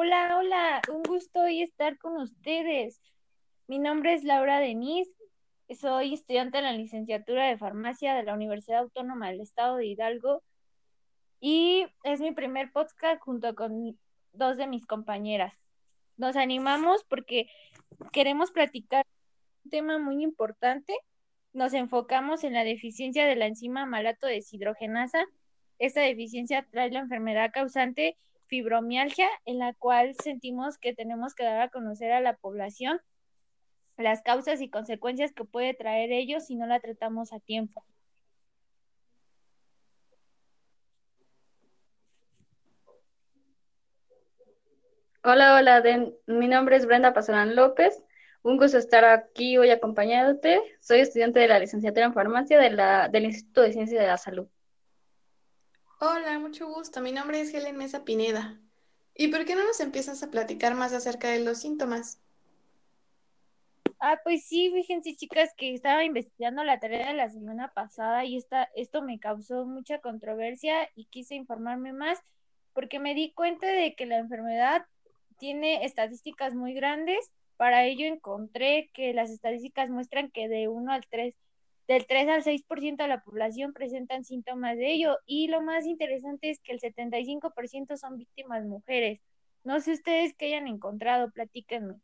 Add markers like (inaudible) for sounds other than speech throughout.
Hola, hola, un gusto hoy estar con ustedes. Mi nombre es Laura Denise, soy estudiante en la licenciatura de farmacia de la Universidad Autónoma del Estado de Hidalgo y es mi primer podcast junto con dos de mis compañeras. Nos animamos porque queremos platicar un tema muy importante. Nos enfocamos en la deficiencia de la enzima malato deshidrogenasa. Esta deficiencia trae la enfermedad causante fibromialgia, en la cual sentimos que tenemos que dar a conocer a la población las causas y consecuencias que puede traer ello si no la tratamos a tiempo. Hola, hola, mi nombre es Brenda Pasarán López. Un gusto estar aquí hoy acompañándote. Soy estudiante de la licenciatura en farmacia del Instituto de Ciencia de la Salud. Hola, mucho gusto. Mi nombre es Helen Mesa Pineda. ¿Y por qué no nos empiezas a platicar más acerca de los síntomas? Ah, pues sí, fíjense chicas que estaba investigando la tarea de la semana pasada y esta, esto me causó mucha controversia y quise informarme más porque me di cuenta de que la enfermedad tiene estadísticas muy grandes. Para ello encontré que las estadísticas muestran que de 1 al 3 del 3 al 6% de la población presentan síntomas de ello y lo más interesante es que el 75% son víctimas mujeres. No sé ustedes qué hayan encontrado, platíquenme.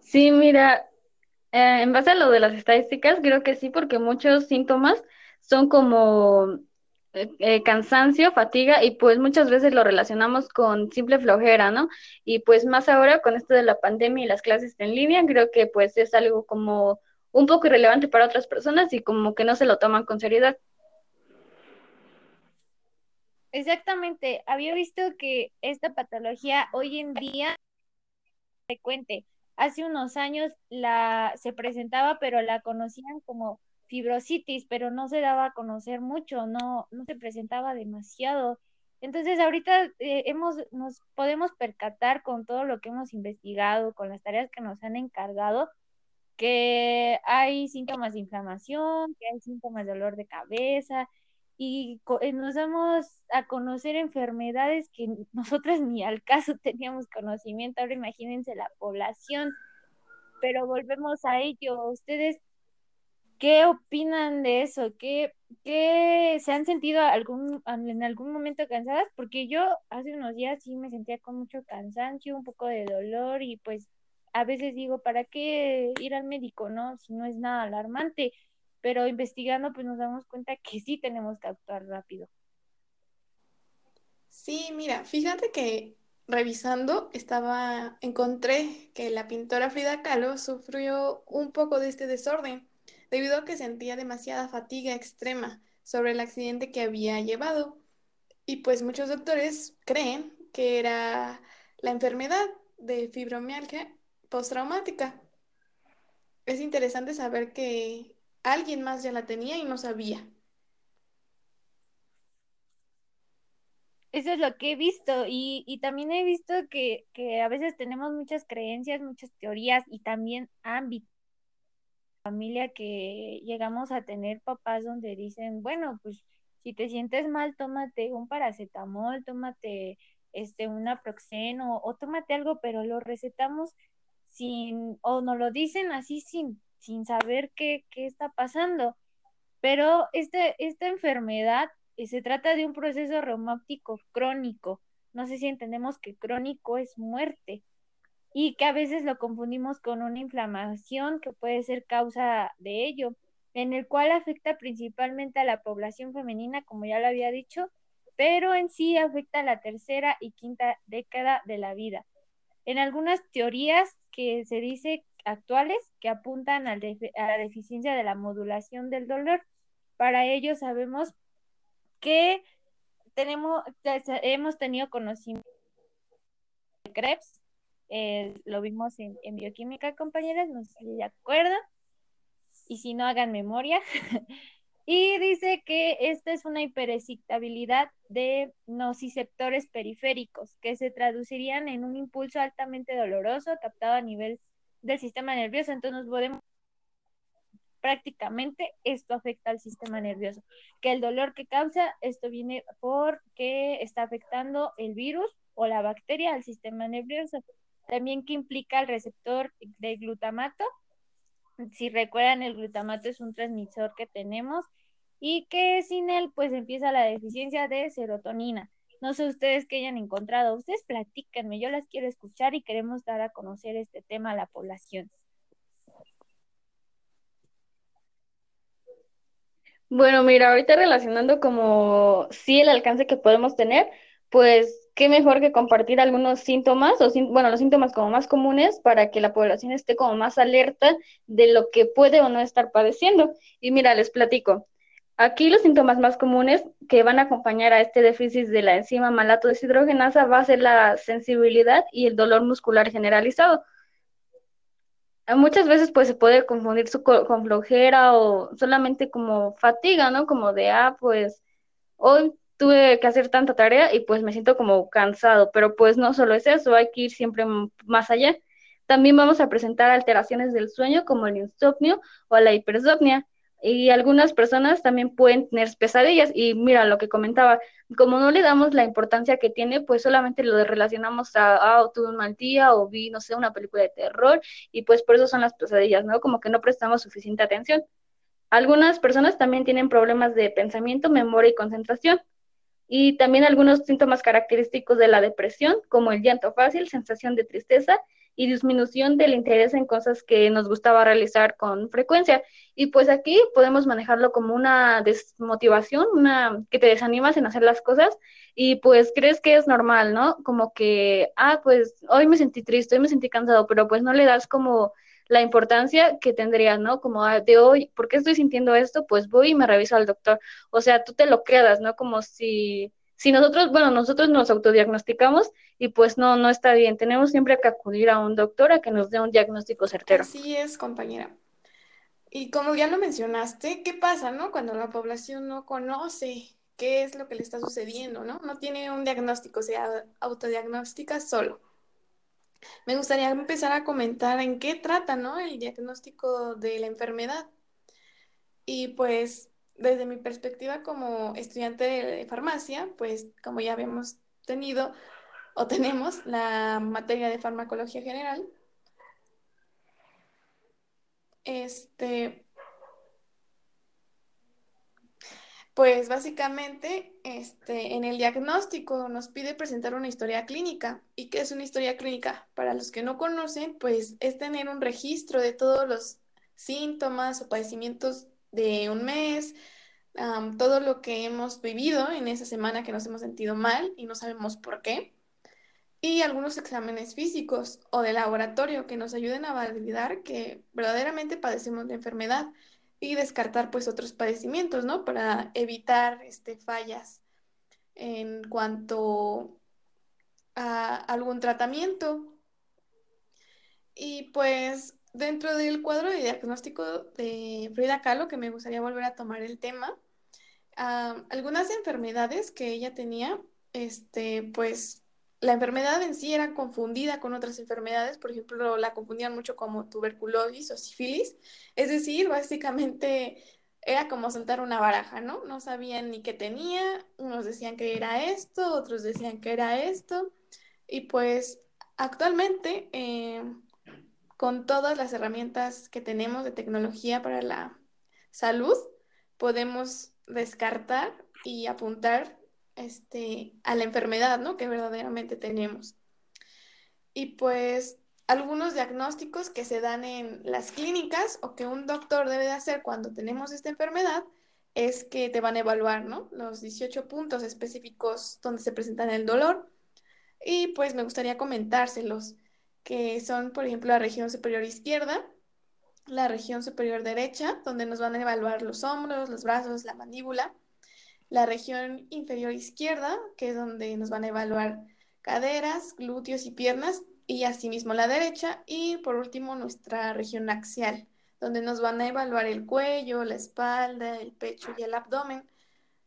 Sí, mira, eh, en base a lo de las estadísticas, creo que sí, porque muchos síntomas son como eh, eh, cansancio, fatiga y pues muchas veces lo relacionamos con simple flojera, ¿no? Y pues más ahora con esto de la pandemia y las clases en línea, creo que pues es algo como un poco irrelevante para otras personas y como que no se lo toman con seriedad. Exactamente, había visto que esta patología hoy en día frecuente. Hace unos años la se presentaba, pero la conocían como fibrositis, pero no se daba a conocer mucho, no, no se presentaba demasiado. Entonces, ahorita eh, hemos, nos podemos percatar con todo lo que hemos investigado, con las tareas que nos han encargado, que hay síntomas de inflamación, que hay síntomas de dolor de cabeza, y eh, nos damos a conocer enfermedades que nosotras ni al caso (laughs) teníamos conocimiento. Ahora imagínense la población, pero volvemos a ello. Ustedes ¿Qué opinan de eso? ¿Qué, qué se han sentido algún, en algún momento cansadas? Porque yo hace unos días sí me sentía con mucho cansancio, un poco de dolor y pues a veces digo, ¿para qué ir al médico, no? Si no es nada alarmante, pero investigando pues nos damos cuenta que sí tenemos que actuar rápido. Sí, mira, fíjate que revisando estaba, encontré que la pintora Frida Kahlo sufrió un poco de este desorden debido a que sentía demasiada fatiga extrema sobre el accidente que había llevado. Y pues muchos doctores creen que era la enfermedad de fibromialgia postraumática. Es interesante saber que alguien más ya la tenía y no sabía. Eso es lo que he visto y, y también he visto que, que, a veces tenemos muchas creencias, muchas teorías y también ámbitos familia que llegamos a tener papás donde dicen, bueno, pues si te sientes mal, tómate un paracetamol, tómate este un aproxeno o tómate algo, pero lo recetamos sin o nos lo dicen así sin sin saber qué, qué está pasando. Pero este, esta enfermedad eh, se trata de un proceso reumático crónico. No sé si entendemos que crónico es muerte y que a veces lo confundimos con una inflamación que puede ser causa de ello, en el cual afecta principalmente a la población femenina, como ya lo había dicho, pero en sí afecta a la tercera y quinta década de la vida. En algunas teorías que se dice actuales que apuntan a la deficiencia de la modulación del dolor, para ello sabemos que tenemos, hemos tenido conocimiento de Krebs, eh, lo vimos en, bioquímica, compañeras, no sé si se acuerdan, y si no, hagan memoria. (laughs) y dice que esta es una hiperexcitabilidad de nociceptores periféricos, que se traducirían en un impulso altamente doloroso captado a nivel del sistema nervioso. Entonces nos podemos prácticamente esto afecta al sistema nervioso. Que el dolor que causa, esto viene porque está afectando el virus o la bacteria al sistema nervioso. También que implica el receptor de glutamato. Si recuerdan, el glutamato es un transmisor que tenemos y que sin él pues empieza la deficiencia de serotonina. No sé ustedes qué hayan encontrado. Ustedes platíquenme, yo las quiero escuchar y queremos dar a conocer este tema a la población. Bueno, mira, ahorita relacionando como sí el alcance que podemos tener, pues qué mejor que compartir algunos síntomas, o bueno, los síntomas como más comunes para que la población esté como más alerta de lo que puede o no estar padeciendo. Y mira, les platico. Aquí los síntomas más comunes que van a acompañar a este déficit de la enzima malato deshidrogenasa va a ser la sensibilidad y el dolor muscular generalizado. Muchas veces pues se puede confundir su con flojera o solamente como fatiga, ¿no? Como de, ah, pues hoy tuve que hacer tanta tarea y pues me siento como cansado, pero pues no solo es eso, hay que ir siempre más allá. También vamos a presentar alteraciones del sueño como el insomnio o la hipersomnia y algunas personas también pueden tener pesadillas y mira lo que comentaba, como no le damos la importancia que tiene, pues solamente lo relacionamos a, ah, tuve un mal día o vi, no sé, una película de terror y pues por eso son las pesadillas, ¿no? Como que no prestamos suficiente atención. Algunas personas también tienen problemas de pensamiento, memoria y concentración. Y también algunos síntomas característicos de la depresión, como el llanto fácil, sensación de tristeza y disminución del interés en cosas que nos gustaba realizar con frecuencia. Y pues aquí podemos manejarlo como una desmotivación, una que te desanimas en hacer las cosas y pues crees que es normal, ¿no? Como que, ah, pues hoy me sentí triste, hoy me sentí cansado, pero pues no le das como la importancia que tendrías, ¿no? Como ah, de hoy, ¿por qué estoy sintiendo esto? Pues voy y me reviso al doctor. O sea, tú te lo quedas, ¿no? Como si si nosotros, bueno, nosotros nos autodiagnosticamos y pues no, no está bien. Tenemos siempre que acudir a un doctor a que nos dé un diagnóstico certero. Así es, compañera. Y como ya lo mencionaste, ¿qué pasa, no? Cuando la población no conoce qué es lo que le está sucediendo, ¿no? No tiene un diagnóstico, se autodiagnostica solo. Me gustaría empezar a comentar en qué trata, ¿no? El diagnóstico de la enfermedad. Y pues desde mi perspectiva como estudiante de farmacia, pues como ya habíamos tenido o tenemos la materia de farmacología general, este, pues básicamente este, en el diagnóstico nos pide presentar una historia clínica. ¿Y qué es una historia clínica? Para los que no conocen, pues es tener un registro de todos los síntomas o padecimientos de un mes, todo lo que hemos vivido en esa semana que nos hemos sentido mal y no sabemos por qué, y algunos exámenes físicos o de laboratorio que nos ayuden a validar que verdaderamente padecemos de enfermedad y descartar pues otros padecimientos, ¿no? Para evitar este, fallas en cuanto a algún tratamiento. Y pues dentro del cuadro de diagnóstico de Frida Kahlo, que me gustaría volver a tomar el tema, algunas enfermedades que ella tenía, este, pues la enfermedad en sí era confundida con otras enfermedades, por ejemplo, la confundían mucho como tuberculosis o sífilis, es decir, básicamente era como soltar una baraja, ¿no? No sabían ni qué tenía, unos decían que era esto, otros decían que era esto, y pues actualmente eh, con todas las herramientas que tenemos de tecnología para la salud, podemos descartar y apuntar este, a la enfermedad ¿no? que verdaderamente tenemos. Y pues algunos diagnósticos que se dan en las clínicas o que un doctor debe de hacer cuando tenemos esta enfermedad es que te van a evaluar ¿no? los 18 puntos específicos donde se presentan el dolor. Y pues me gustaría comentárselos que son, por ejemplo, la región superior izquierda, la región superior derecha, donde nos van a evaluar los hombros, los brazos, la mandíbula, la región inferior izquierda, que es donde nos van a evaluar caderas, glúteos y piernas, y asimismo la derecha, y por último nuestra región axial, donde nos van a evaluar el cuello, la espalda, el pecho y el abdomen.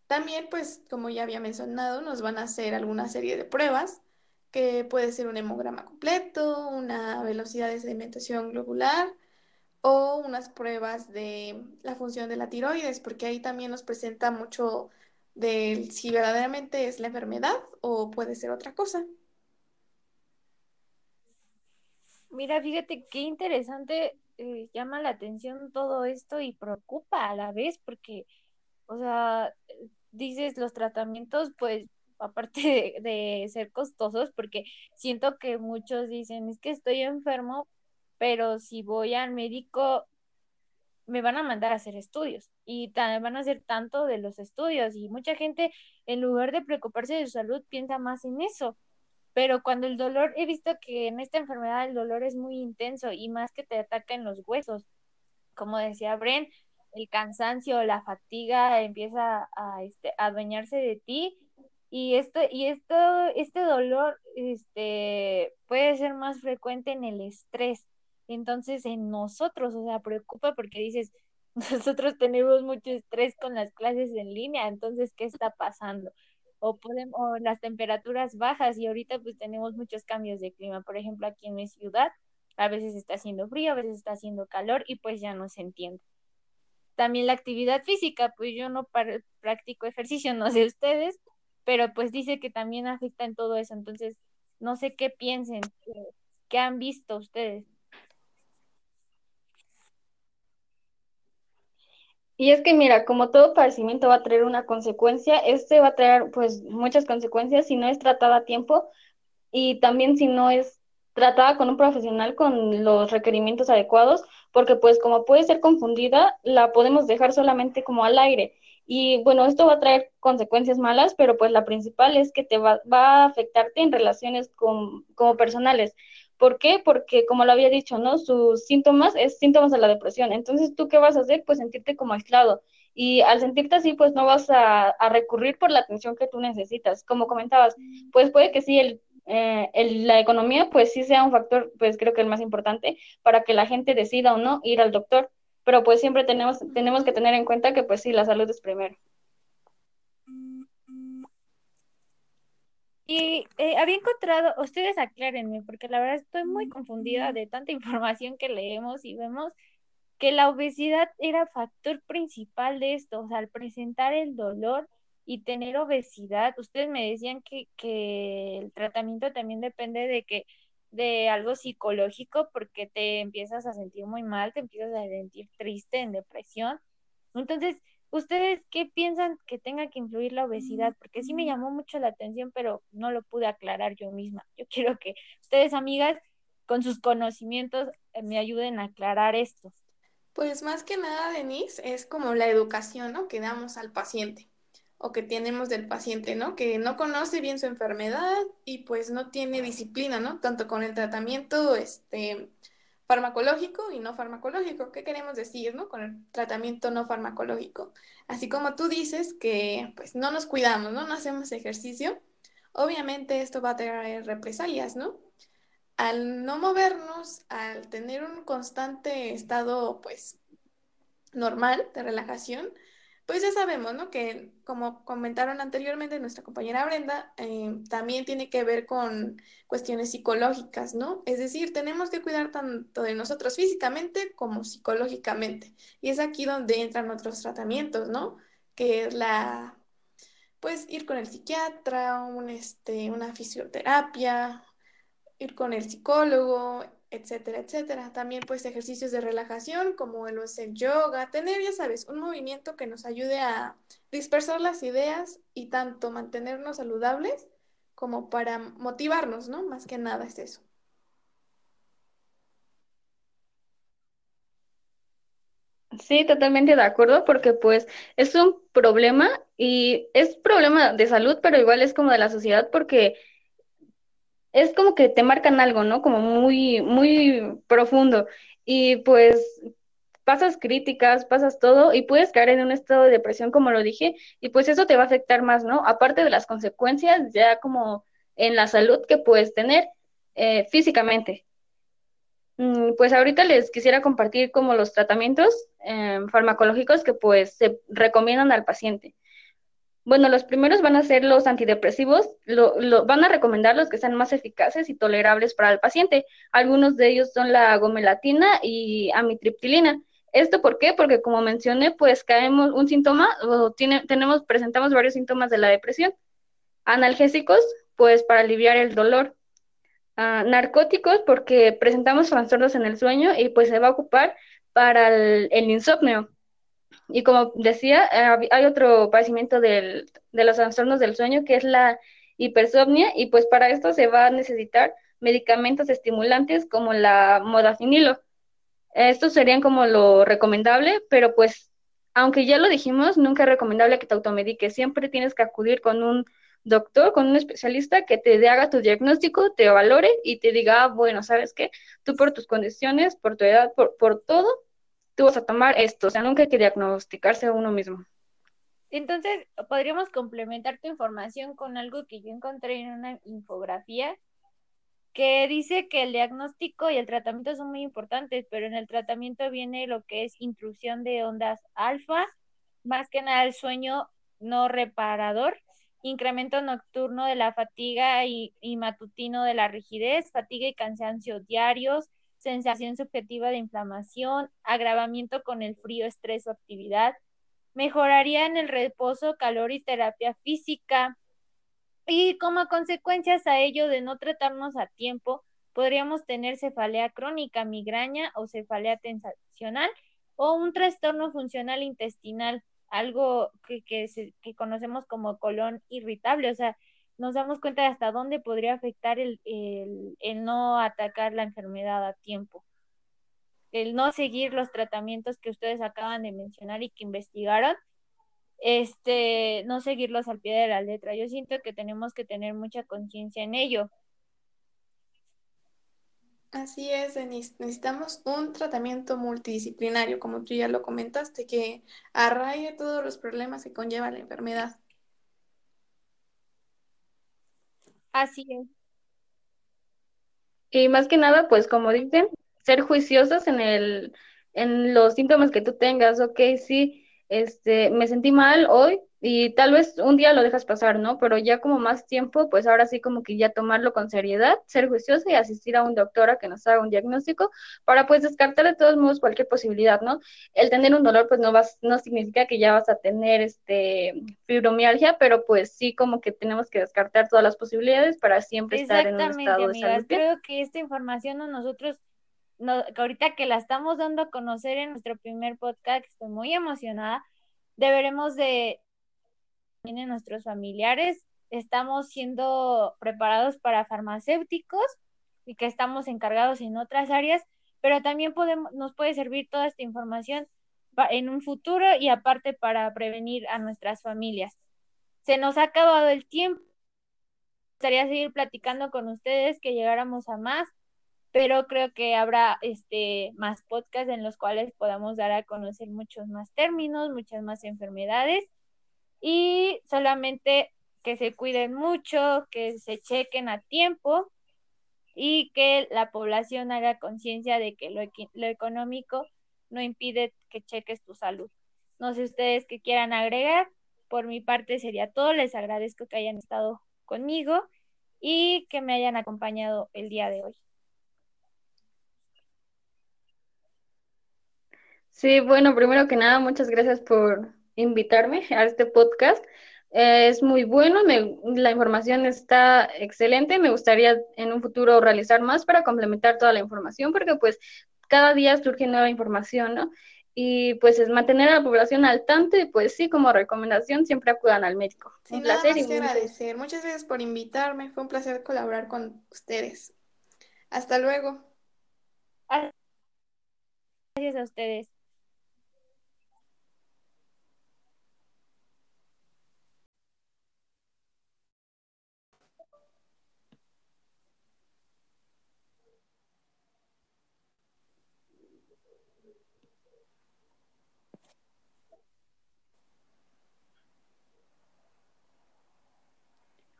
También, pues, como ya había mencionado, nos van a hacer alguna serie de pruebas que puede ser un hemograma completo, una velocidad de sedimentación globular o unas pruebas de la función de la tiroides, porque ahí también nos presenta mucho de si verdaderamente es la enfermedad o puede ser otra cosa. Mira, fíjate qué interesante eh, llama la atención todo esto y preocupa a la vez porque, o sea, dices los tratamientos, pues aparte de, de, ser costosos, porque siento que muchos dicen, es que estoy enfermo, pero si voy al médico, me van a mandar a hacer estudios y van a hacer tanto de los estudios y mucha gente, en lugar de preocuparse de su salud, piensa más en eso. Pero cuando el dolor, he visto que en esta enfermedad el dolor es muy intenso y más que te ataca en los huesos. Como decía Bren, el cansancio, la fatiga empieza a, este, adueñarse de ti y esto y esto este dolor este puede ser más frecuente en el estrés entonces en nosotros o sea preocupa porque dices (laughs) nosotros tenemos mucho estrés con las clases en línea entonces qué está pasando o podemos o las temperaturas bajas y ahorita pues tenemos muchos cambios de clima. Por ejemplo aquí en mi ciudad a veces está haciendo frío a veces está haciendo calor y pues ya no se entiende. También la actividad física pues yo no practico ejercicio no sé ustedes pero pues dice que también afecta en todo eso, entonces no sé qué piensen, qué, han visto ustedes. Y es que mira, como todo padecimiento va a traer una consecuencia, este va a traer pues muchas consecuencias si no es tratada a tiempo y también si no es tratada con un profesional con los requerimientos adecuados, porque pues como puede ser confundida, la podemos dejar solamente como al aire y bueno, esto va a traer consecuencias malas, pero pues la principal es que te va, va a afectarte en relaciones con, como personales. ¿Por qué? Porque como lo había dicho, ¿no? Sus síntomas es síntomas de la depresión. Entonces, ¿tú qué vas a hacer? Pues sentirte como aislado. Y al sentirte así, pues no vas a, a recurrir por la atención que tú necesitas. Como comentabas, pues puede que sí, el, eh, el, la economía, pues sí sea un factor, pues creo que el más importante para que la gente decida o no ir al doctor pero pues siempre tenemos, tenemos que tener en cuenta que pues sí, la salud es primero. Y eh, había encontrado, ustedes aclárenme, porque la verdad estoy muy confundida de tanta (laughs) información que leemos y vemos que la obesidad era factor principal de esto, o sea, al presentar el dolor y tener obesidad, ustedes me decían que, que el tratamiento también depende de que de algo psicológico porque te empiezas a sentir muy mal, te empiezas a sentir triste, en depresión. Entonces, ¿ustedes qué piensan que tenga que influir la obesidad? Porque sí me llamó mucho la atención, pero no lo pude aclarar yo misma. Yo (laughs) quiero que ustedes, amigas, con sus conocimientos, eh, me ayuden a aclarar esto. Pues más que nada, Denise, es como la educación ¿no? que damos al paciente o que tenemos del paciente, ¿no? Que no conoce bien su enfermedad y pues no tiene disciplina, ¿no? Tanto con el tratamiento este, farmacológico y no farmacológico. ¿Qué queremos decir, ¿no? Con el tratamiento no farmacológico. Así como tú dices que pues no nos cuidamos, ¿no? No hacemos ejercicio. Obviamente esto va a traer represalias, ¿no? Al no movernos, al tener un constante estado pues normal de relajación, pues ya sabemos, ¿no? Que como comentaron anteriormente nuestra compañera Brenda, eh, también tiene que ver con cuestiones psicológicas, ¿no? Es decir, tenemos que cuidar tanto de nosotros físicamente como psicológicamente. Y es aquí donde entran otros tratamientos, ¿no? Que es la, pues ir con el psiquiatra, un, este, una fisioterapia, ir con el psicólogo, etcétera, etcétera. También pues ejercicios de relajación como el, el yoga, tener, ya sabes, un movimiento que nos ayude a dispersar las ideas y tanto mantenernos saludables como para motivarnos, ¿no? Más que nada es eso. Sí, totalmente de acuerdo, porque pues es un problema y es problema de salud, pero igual es como de la sociedad, porque es como que te marcan algo, ¿no? Como muy, muy profundo. Y pues pasas críticas, pasas todo y puedes caer en un estado de depresión, como lo dije, y pues eso te va a afectar más, ¿no? Aparte de las consecuencias ya como en la salud que puedes tener eh, físicamente. Mm, pues ahorita les quisiera compartir como los tratamientos em, farmacológicos que pues se recomiendan al paciente. Bueno, los primeros van a ser los antidepresivos, lo, van a recomendar los que sean más eficaces y tolerables para el paciente. Algunos de ellos son la gomelatina y amitriptilina. ¿Esto por qué? Porque como mencioné, pues caemos un síntoma o tenemos, presentamos varios síntomas de la depresión. Analgésicos, pues para aliviar el dolor. Uh, narcóticos, porque presentamos trastornos en el sueño y pues se va a ocupar para el insomnio. Y como decía, eh, hay otro padecimiento de los trastornos del sueño que es la hipersomnia y pues para esto se va a necesitar medicamentos estimulantes como la modafinilo. Estos serían como lo recomendable, pero pues aunque ya lo dijimos, nunca es recomendable que te automediques. Siempre tienes que acudir con un doctor, con un especialista que te haga tu diagnóstico, te valore y te diga, ah, bueno, ¿sabes qué? Tú por tus condiciones, por tu edad, por, por todo, tú vas a tomar esto, o sea, nunca hay que diagnosticarse a uno mismo. Entonces, podríamos complementar tu información con algo que yo encontré en una infografía que dice que el diagnóstico y el tratamiento son muy importantes, pero en el tratamiento viene lo que es intrusión de ondas alfa, más que nada el sueño no reparador, incremento nocturno de la fatiga y, y matutino de la rigidez, fatiga y cansancio diarios, sensación subjetiva de inflamación, agravamiento con el frío, estrés o actividad, mejoraría en el reposo, calor y terapia física. Y como consecuencias a ello de no tratarnos a tiempo, podríamos tener cefalea crónica, migraña o cefalea tensacional o un trastorno funcional intestinal, algo que, que, conocemos como colon irritable, o sea, nos damos cuenta de hasta dónde podría afectar el, el, el, no atacar la enfermedad a tiempo. El no seguir los tratamientos que ustedes acaban de mencionar y que investigaron, este, no seguirlos al pie de la letra. Yo siento que tenemos que tener mucha conciencia en ello. Así es, Denise. Necesitamos un tratamiento multidisciplinario, como tú ya lo comentaste, que arraigue todos los problemas que conlleva la enfermedad. Así es. Y más que nada, pues como dicen, ser juiciosos en el, en los síntomas que tú tengas, ok, sí, este, me sentí mal hoy, y tal vez un día lo dejas pasar, ¿no? Pero ya como más tiempo, pues ahora sí como que ya tomarlo con seriedad, ser juicioso y asistir a un doctor a que nos haga un diagnóstico para pues descartar de todos modos cualquier posibilidad, ¿no? El tener un dolor pues no vas, no significa que ya vas a tener este fibromialgia, pero pues sí como que tenemos que descartar todas las posibilidades para siempre estar en un estado de salud. Creo que esta información a nosotros no, ahorita que la estamos dando a conocer en nuestro primer podcast, estoy muy emocionada, deberemos de en nuestros familiares, estamos siendo preparados para farmacéuticos y que estamos encargados en otras áreas, pero también podemos, nos puede servir toda esta información en un futuro y aparte para prevenir a nuestras familias. Se nos ha acabado el tiempo. Me gustaría seguir platicando con ustedes, que llegáramos a más, pero creo que habrá este más podcasts en los cuales podamos dar a conocer muchos más términos, muchas más enfermedades y solamente que se cuiden mucho, que se chequen a tiempo y que la población haga conciencia de que lo, lo, económico no impide que cheques tu salud. No sé ustedes qué quieran agregar. Por mi parte sería todo. Les agradezco que hayan estado conmigo y que me hayan acompañado el día de hoy. Sí, bueno, primero que nada, muchas gracias por invitarme a este podcast. es muy bueno, me, la información está excelente. Me gustaría en un futuro realizar más para complementar toda la información, porque pues cada día surge nueva información, ¿no? Y pues es mantener a la población al tanto y pues sí, como recomendación, siempre acudan al médico. un placer. y agradecer. Muchas gracias por invitarme. Fue un placer colaborar con ustedes. Hasta luego. Gracias a ustedes.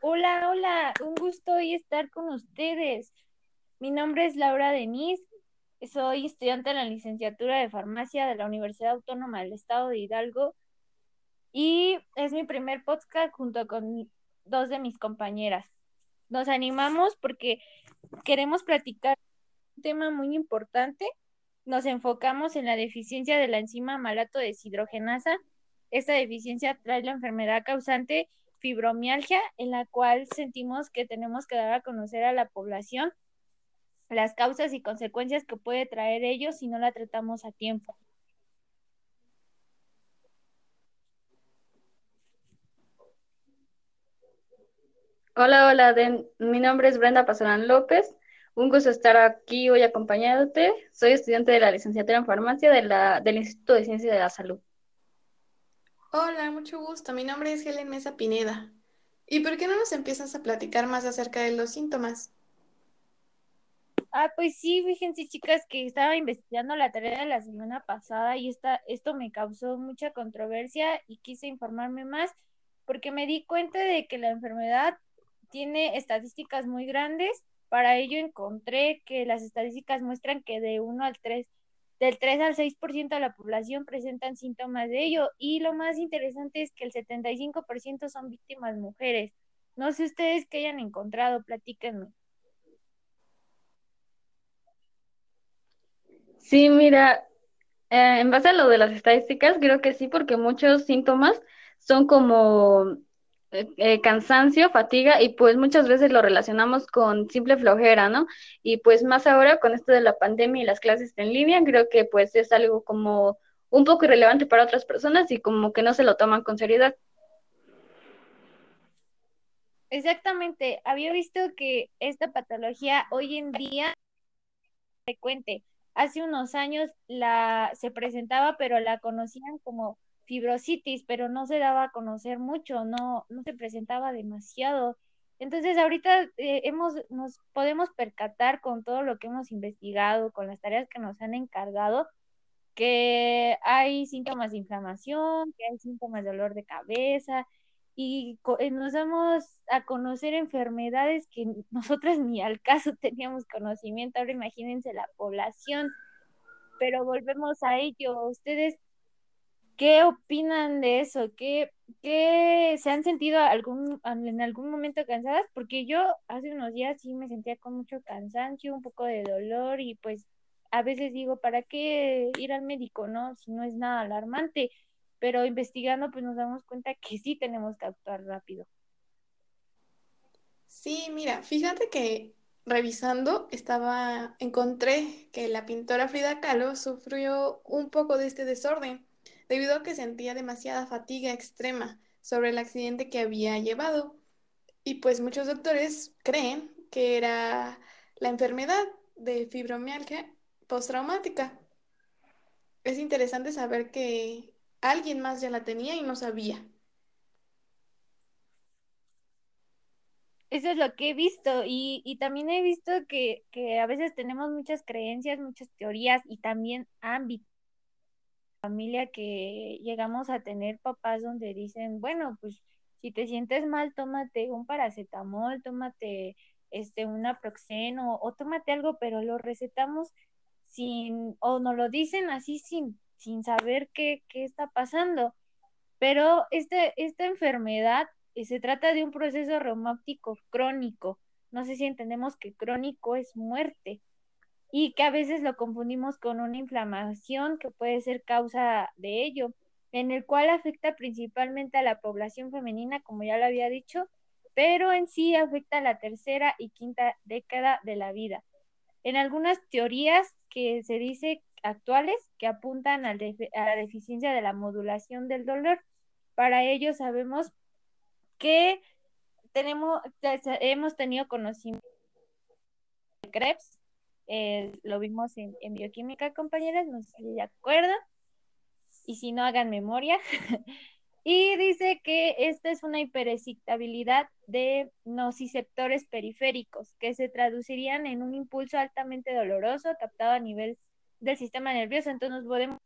Hola, hola, un gusto hoy estar con ustedes. Mi nombre es Laura Denise, soy estudiante en la licenciatura de farmacia de la Universidad Autónoma del Estado de Hidalgo y es mi primer podcast junto con dos de mis compañeras. Nos animamos porque queremos platicar un tema muy importante. Nos enfocamos en la deficiencia de la enzima malato deshidrogenasa. Esta deficiencia trae la enfermedad causante fibromialgia, en la cual sentimos que tenemos que dar a conocer a la población las causas y consecuencias que puede traer ello si no la tratamos a tiempo. Hola, hola, mi nombre es Brenda Pasorán López. Un gusto estar aquí hoy acompañándote. Soy estudiante de la licenciatura en farmacia del Instituto de Ciencia de la Salud. Hola, mucho gusto. Mi nombre es Helen Mesa Pineda. ¿Y por qué no nos empiezas a platicar más acerca de los síntomas? Ah, pues sí, fíjense chicas que estaba investigando la tarea de la semana pasada y esta, esto me causó mucha controversia y quise informarme más porque me di cuenta de que la enfermedad tiene estadísticas muy grandes. Para ello encontré que las estadísticas muestran que de 1 al 3, del 3 al 6% de la población presentan síntomas de ello. Y lo más interesante es que el 75% son víctimas mujeres. No sé ustedes qué hayan encontrado, platíquenme. Sí, mira, eh, en base a lo de las estadísticas, creo que sí, porque muchos síntomas son como eh, eh, cansancio, fatiga y pues muchas veces lo relacionamos con simple flojera, ¿no? Y pues más ahora con esto de la pandemia y las clases en línea, creo que pues es algo como un poco irrelevante para otras personas y como que no se lo toman con seriedad. Exactamente, había visto que esta patología hoy en día frecuente. Hace unos años la se presentaba, pero la conocían como fibrositis, pero no se daba a conocer mucho, no, no se presentaba demasiado. Entonces, ahorita eh, hemos, nos podemos percatar con todo lo que hemos investigado, con las tareas que nos han encargado, que hay síntomas de inflamación, que hay síntomas de dolor de cabeza, y eh, nos damos a conocer enfermedades que nosotras ni al caso (laughs) teníamos conocimiento. Ahora imagínense la población, pero volvemos a ello. Ustedes ¿Qué opinan de eso? ¿Qué, qué se han sentido algún, en algún momento cansadas? Porque yo hace unos días sí me sentía con mucho cansancio, un poco de dolor y pues a veces digo, ¿para qué ir al médico, no? Si no es nada alarmante, pero investigando pues nos damos cuenta que sí tenemos que actuar rápido. Sí, mira, fíjate que revisando estaba, encontré que la pintora Frida Kahlo sufrió un poco de este desorden debido a que sentía demasiada fatiga extrema sobre el accidente que había llevado. Y pues muchos doctores creen que era la enfermedad de fibromialgia postraumática. Es interesante saber que alguien más ya la tenía y no sabía. Eso es lo que he visto y, y también he visto que, que, a veces tenemos muchas creencias, muchas teorías y también ámbitos familia que llegamos a tener papás donde dicen, bueno, pues si te sientes mal, tómate un paracetamol, tómate este un aproxeno o tómate algo, pero lo recetamos sin o nos lo dicen así sin sin saber qué, qué está pasando. Pero este, esta enfermedad eh, se trata de un proceso reumático crónico. No sé si entendemos que crónico es muerte y que a veces lo confundimos con una inflamación que puede ser causa de ello, en el cual afecta principalmente a la población femenina, como ya lo había dicho, pero en sí afecta a la tercera y quinta década de la vida. En algunas teorías que se dice actuales que apuntan a la deficiencia de la modulación del dolor, para ello sabemos que tenemos, hemos tenido conocimiento de Krebs, eh, lo vimos en, bioquímica, compañeras, no sé si de acuerdo. Y si no, hagan memoria. (laughs) y dice que esta es una hiperexcitabilidad de nociceptores periféricos, que se traducirían en un impulso altamente doloroso captado a nivel del sistema nervioso. Entonces podemos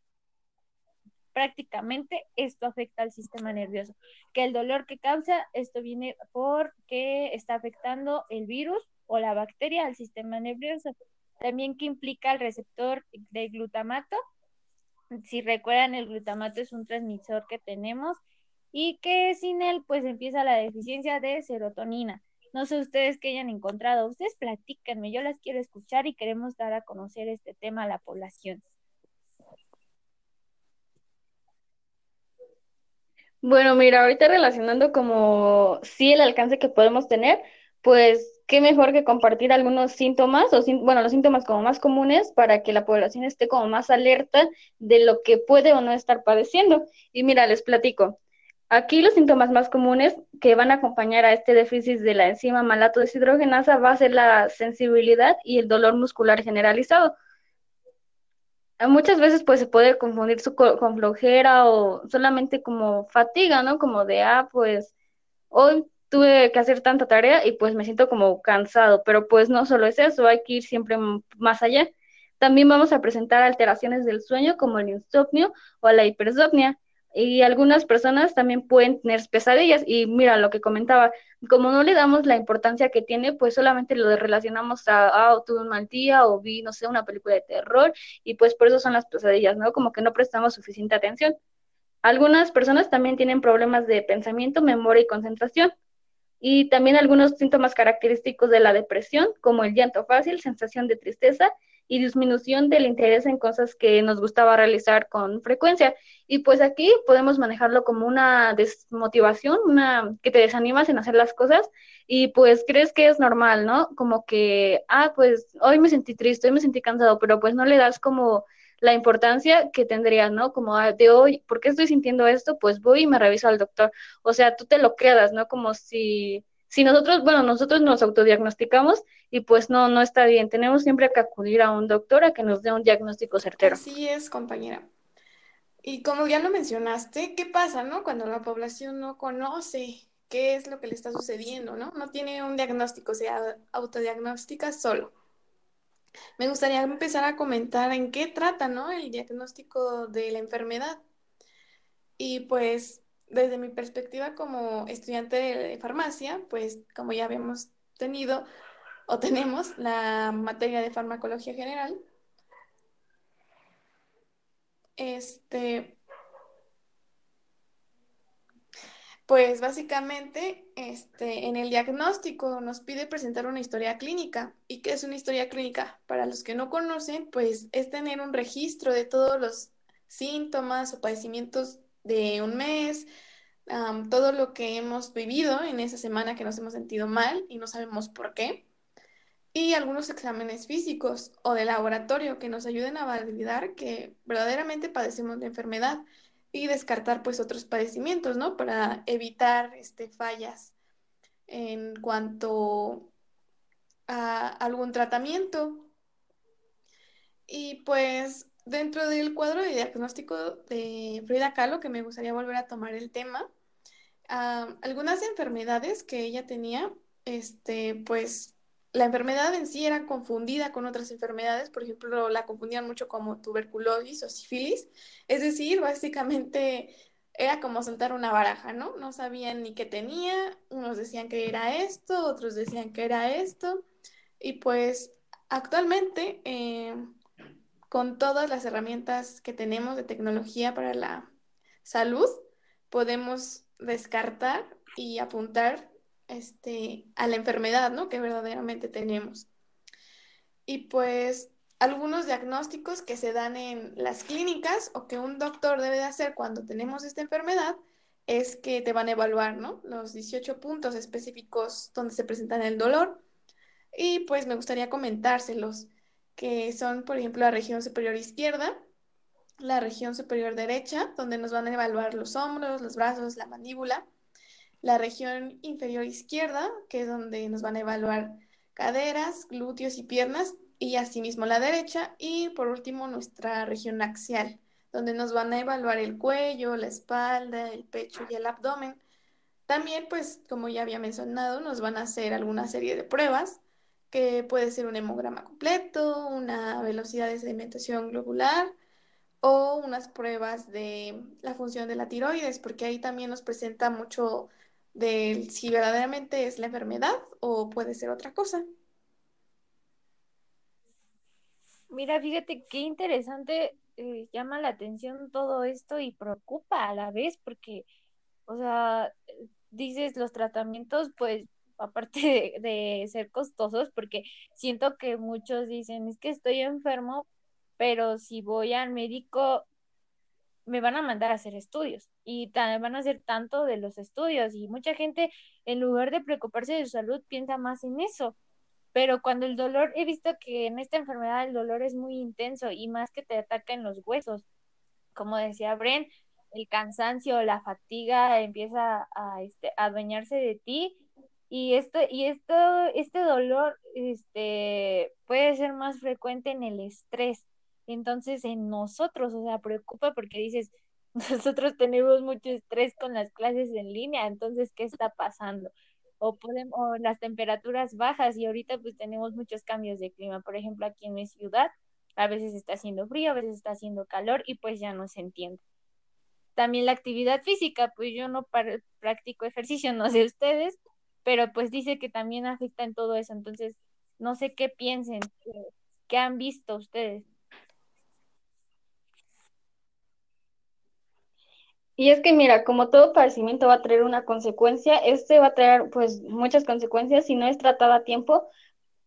prácticamente esto afecta al sistema nervioso. Que el dolor que causa, esto viene porque está afectando el virus o la bacteria al sistema nervioso también que implica el receptor de glutamato. Si recuerdan, el glutamato es un transmisor que tenemos y que sin él pues empieza la deficiencia de serotonina. No sé ustedes qué hayan encontrado, ustedes platíquenme, yo las quiero escuchar y queremos dar a conocer este tema a la población. Bueno, mira, ahorita relacionando como sí el alcance que podemos tener, pues qué mejor que compartir algunos síntomas, o bueno, los síntomas como más comunes para que la población esté como más alerta de lo que puede o no estar padeciendo. Y mira, les platico. Aquí los síntomas más comunes que van a acompañar a este déficit de la enzima malato deshidrogenasa va a ser la sensibilidad y el dolor muscular generalizado muchas veces pues se puede confundir su con flojera o solamente como fatiga, ¿no? Como de, ah, pues hoy tuve que hacer tanta tarea y pues me siento como cansado, pero pues no solo es eso, hay que ir siempre más allá. También vamos a presentar alteraciones del sueño como el insomnio o la hipersomnia y algunas personas también pueden tener pesadillas y mira lo que comentaba, como no le damos la importancia que tiene, pues solamente lo relacionamos a, ah, tuve un mal día o vi, no sé, una película de terror y pues por eso son las pesadillas, ¿no? Como que no prestamos suficiente atención. Algunas personas también tienen problemas de pensamiento, memoria y concentración. Y también algunos síntomas característicos de la depresión, como el llanto fácil, sensación de tristeza y disminución del interés en cosas que nos gustaba realizar con frecuencia. Y pues aquí podemos manejarlo como una desmotivación, una que te desanimas en hacer las cosas y pues crees que es normal, ¿no? Como que, ah, pues hoy me sentí triste, hoy me sentí cansado, pero pues no le das como la importancia que tendría, ¿no? Como ah, de hoy, ¿por qué estoy sintiendo esto? Pues voy y me reviso al doctor. O sea, tú te lo quedas, ¿no? Como si si nosotros, bueno, nosotros nos autodiagnosticamos y pues no, no está bien. Tenemos siempre que acudir a un doctor a que nos dé un diagnóstico certero. Así es, compañera. Y como ya lo mencionaste, ¿qué pasa, no? Cuando la población no conoce qué es lo que le está sucediendo, ¿no? No tiene un diagnóstico, se autodiagnostica solo. Me gustaría empezar a comentar en qué trata, ¿no? El diagnóstico de la enfermedad. Y pues desde mi perspectiva como estudiante de farmacia, pues como ya habíamos tenido o tenemos la materia de farmacología general, este, pues básicamente este, en el diagnóstico nos pide presentar una historia clínica. ¿Y qué es una historia clínica? Para los que no conocen, pues es tener un registro de todos los síntomas o padecimientos de un mes, todo lo que hemos vivido en esa semana que nos hemos sentido mal y no sabemos por qué, y algunos exámenes físicos o de laboratorio que nos ayuden a validar que verdaderamente padecemos de enfermedad y descartar pues otros padecimientos, ¿no? Para evitar este, fallas en cuanto a algún tratamiento. Y pues dentro del cuadro de diagnóstico de Frida Kahlo, que me gustaría volver a tomar el tema, algunas enfermedades que ella tenía, este, pues la enfermedad en sí era confundida con otras enfermedades, por ejemplo, la confundían mucho como tuberculosis o sífilis, es decir, básicamente era como soltar una baraja, ¿no? No sabían ni qué tenía, unos decían que era esto, otros decían que era esto, y pues actualmente eh, con todas las herramientas que tenemos de tecnología para la salud, podemos descartar y apuntar este, a la enfermedad, ¿no? Que verdaderamente tenemos. Y pues algunos diagnósticos que se dan en las clínicas o que un doctor debe de hacer cuando tenemos esta enfermedad es que te van a evaluar, ¿no? Los 18 puntos específicos donde se presentan el dolor. Y pues me gustaría comentárselos que son, por ejemplo, la región superior izquierda, la región superior derecha, donde nos van a evaluar los hombros, los brazos, la mandíbula, la región inferior izquierda, que es donde nos van a evaluar caderas, glúteos y piernas, y asimismo la derecha, y por último nuestra región axial, donde nos van a evaluar el cuello, la espalda, el pecho y el abdomen. También, pues, como ya había mencionado, nos van a hacer alguna serie de pruebas que puede ser un hemograma completo, una velocidad de sedimentación globular o unas pruebas de la función de la tiroides, porque ahí también nos presenta mucho de si verdaderamente es la enfermedad o puede ser otra cosa. Mira, fíjate qué interesante, eh, llama la atención todo esto y preocupa a la vez, porque O sea, dices los tratamientos, pues aparte de, ser costosos, porque siento que muchos dicen, es que estoy enfermo, pero si voy al médico, me van a mandar a hacer estudios y van a hacer tanto de los estudios y mucha gente en lugar de preocuparse de su salud piensa más en eso. Pero cuando el dolor, he visto que en esta enfermedad el dolor es muy intenso y más que te ataca en los huesos. Como decía Bren, el cansancio, la fatiga empieza a, este, a adueñarse de ti y esto y esto este dolor este puede ser más frecuente en el estrés entonces en nosotros o sea preocupa porque dices (laughs) nosotros tenemos mucho estrés con las clases en línea entonces qué está pasando o podemos o las temperaturas bajas y ahorita pues tenemos muchos cambios de clima por ejemplo aquí en mi ciudad a veces está haciendo frío a veces está haciendo calor y pues ya no se entiende. También la actividad física pues yo no practico ejercicio no sé ustedes pero pues dice que también afecta en todo eso, entonces no sé qué piensen, qué, han visto ustedes. Y es que mira, como todo padecimiento va a traer una consecuencia, este va a traer pues muchas consecuencias si no es tratada a tiempo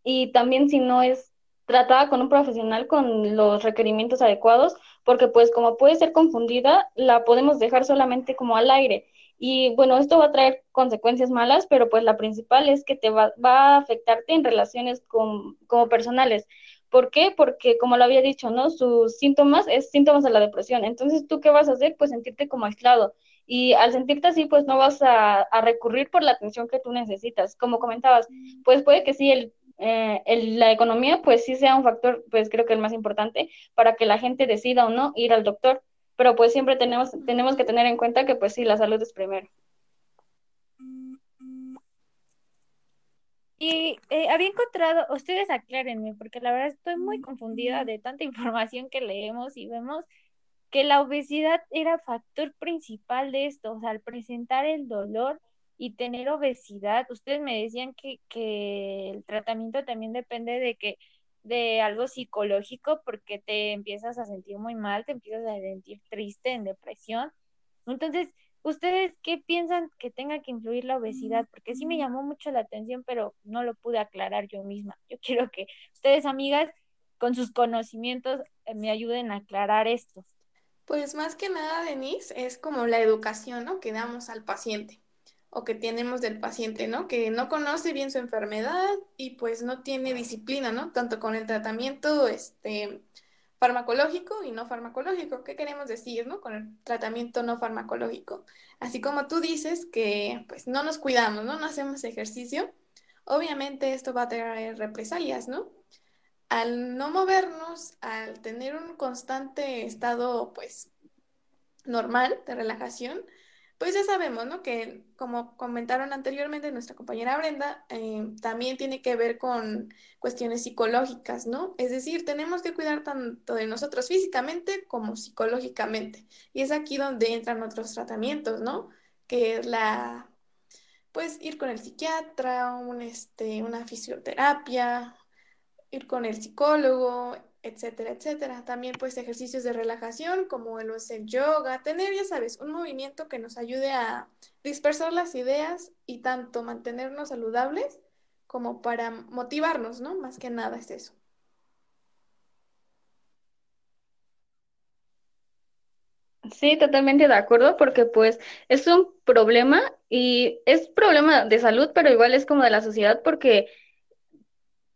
y también si no es tratada con un profesional con los requerimientos adecuados, porque pues como puede ser confundida, la podemos dejar solamente como al aire y bueno, esto va a traer consecuencias malas, pero pues la principal es que te va, a afectarte en relaciones con, como personales. ¿Por qué? Porque como lo había dicho, ¿no? Sus síntomas es síntomas de la depresión. Entonces, ¿tú qué vas a hacer? Pues sentirte como aislado. Y al sentirte así, pues no vas a, recurrir por la atención que tú necesitas. Como comentabas, pues puede que sí, el, eh, el, la economía, pues sí sea un factor, pues creo que el más importante para que la gente decida o no ir al doctor pero pues siempre tenemos, tenemos que tener en cuenta que pues sí, la salud es primero. Y eh, había encontrado, ustedes aclárenme, porque la verdad estoy muy confundida de tanta (laughs) información que leemos y vemos que la obesidad era factor principal de esto, o sea, al presentar el dolor y tener obesidad, ustedes me decían que, que el tratamiento también depende de que de algo psicológico porque te empiezas a sentir muy mal, te empiezas a sentir triste, en depresión. Entonces, ¿ustedes qué piensan que tenga que influir la obesidad? Porque sí me llamó mucho la atención, pero no lo pude aclarar yo misma. Yo (laughs) quiero que ustedes, amigas, con sus conocimientos, eh, me ayuden a aclarar esto. Pues más que nada, Denise, es como la educación ¿no? que damos al paciente o que tenemos del paciente, ¿no? Que no conoce bien su enfermedad y pues no tiene disciplina, ¿no? Tanto con el tratamiento este, farmacológico y no farmacológico. ¿Qué queremos decir, ¿no? Con el tratamiento no farmacológico. Así como tú dices que pues no nos cuidamos, ¿no? No hacemos ejercicio, obviamente esto va a traer represalias, ¿no? Al no movernos, al tener un constante estado pues normal de relajación, pues ya sabemos, ¿no? Que como comentaron anteriormente nuestra compañera Brenda, eh, también tiene que ver con cuestiones psicológicas, ¿no? Es decir, tenemos que cuidar tanto de nosotros físicamente como psicológicamente. Y es aquí donde entran otros tratamientos, ¿no? Que es la, pues ir con el psiquiatra, un, este, una fisioterapia, ir con el psicólogo, etcétera, etcétera. También pues ejercicios de relajación como el, el yoga, tener, ya sabes, un movimiento que nos ayude a dispersar las ideas y tanto mantenernos saludables como para motivarnos, ¿no? Más que nada es eso. Sí, totalmente de acuerdo, porque pues es un problema y es problema de salud, pero igual es como de la sociedad, porque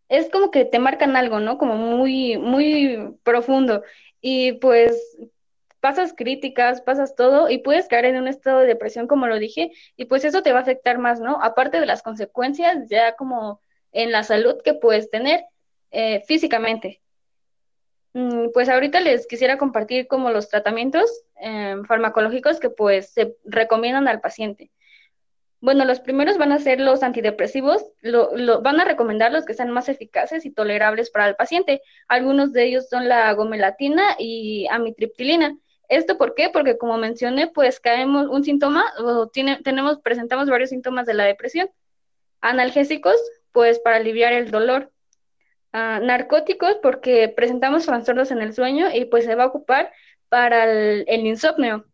es como que te marcan algo, ¿no? Como muy, muy profundo. Y pues pasas críticas, pasas todo y puedes caer en un estado de depresión, como lo dije, y pues eso te va a afectar más, ¿no? Aparte de las consecuencias ya como en la salud que puedes tener eh, físicamente. Mm, pues ahorita les quisiera compartir como los tratamientos eh, farmacológicos que pues se recomiendan al paciente. Bueno, los primeros van a ser los antidepresivos, lo, van a recomendar los que sean más eficaces y tolerables para el paciente. Algunos de ellos son la gomelatina y amitriptilina. ¿Esto por qué? Porque como mencioné, pues caemos un síntoma o tiene, tenemos, presentamos varios síntomas de la depresión. Analgésicos, pues para aliviar el dolor. Ah, narcóticos, porque presentamos trastornos en el sueño y pues se va a ocupar para el insomnio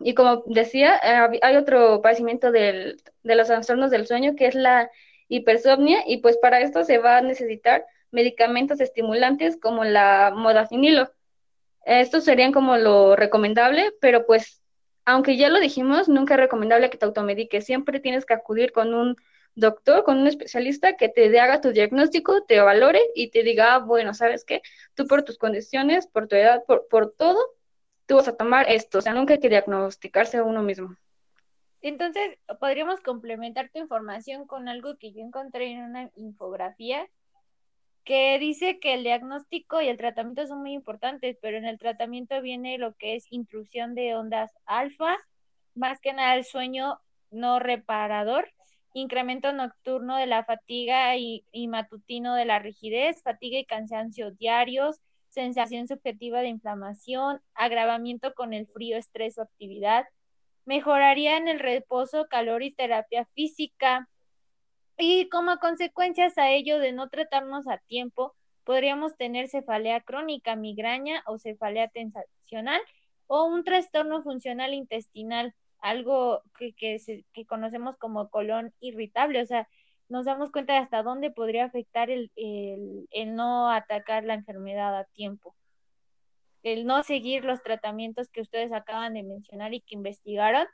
Y como decía, eh, hay otro padecimiento de los trastornos del sueño que es la hipersomnia y pues para esto se va a necesitar medicamentos estimulantes como la modafinilo. Estos serían como lo recomendable, pero pues aunque ya lo dijimos, nunca es recomendable que te automediques. Siempre tienes que acudir con un doctor, con un especialista que te haga tu diagnóstico, te valore y te diga, ah, bueno, ¿sabes qué? Tú por tus condiciones, por tu edad, por, por todo, tú vas a tomar esto. O sea, nunca hay que diagnosticarse a uno mismo. Entonces, podríamos complementar tu información con algo que yo encontré en una infografía que dice que el diagnóstico y el tratamiento son muy importantes, pero en el tratamiento viene lo que es intrusión de ondas alfa, más que nada el sueño no reparador, incremento nocturno de la fatiga y, y matutino de la rigidez, fatiga y cansancio diarios, sensación subjetiva de inflamación, agravamiento con el frío, estrés o actividad, mejoraría en el reposo, calor y terapia física, y como consecuencias a ello de no tratarnos a tiempo, podríamos tener cefalea crónica, migraña o cefalea tensacional o un trastorno funcional intestinal, algo que, que, conocemos como colon irritable, o sea, nos damos cuenta de hasta dónde podría afectar el, el, el no atacar la enfermedad a tiempo, el no seguir los tratamientos que ustedes acaban de mencionar y que investigaron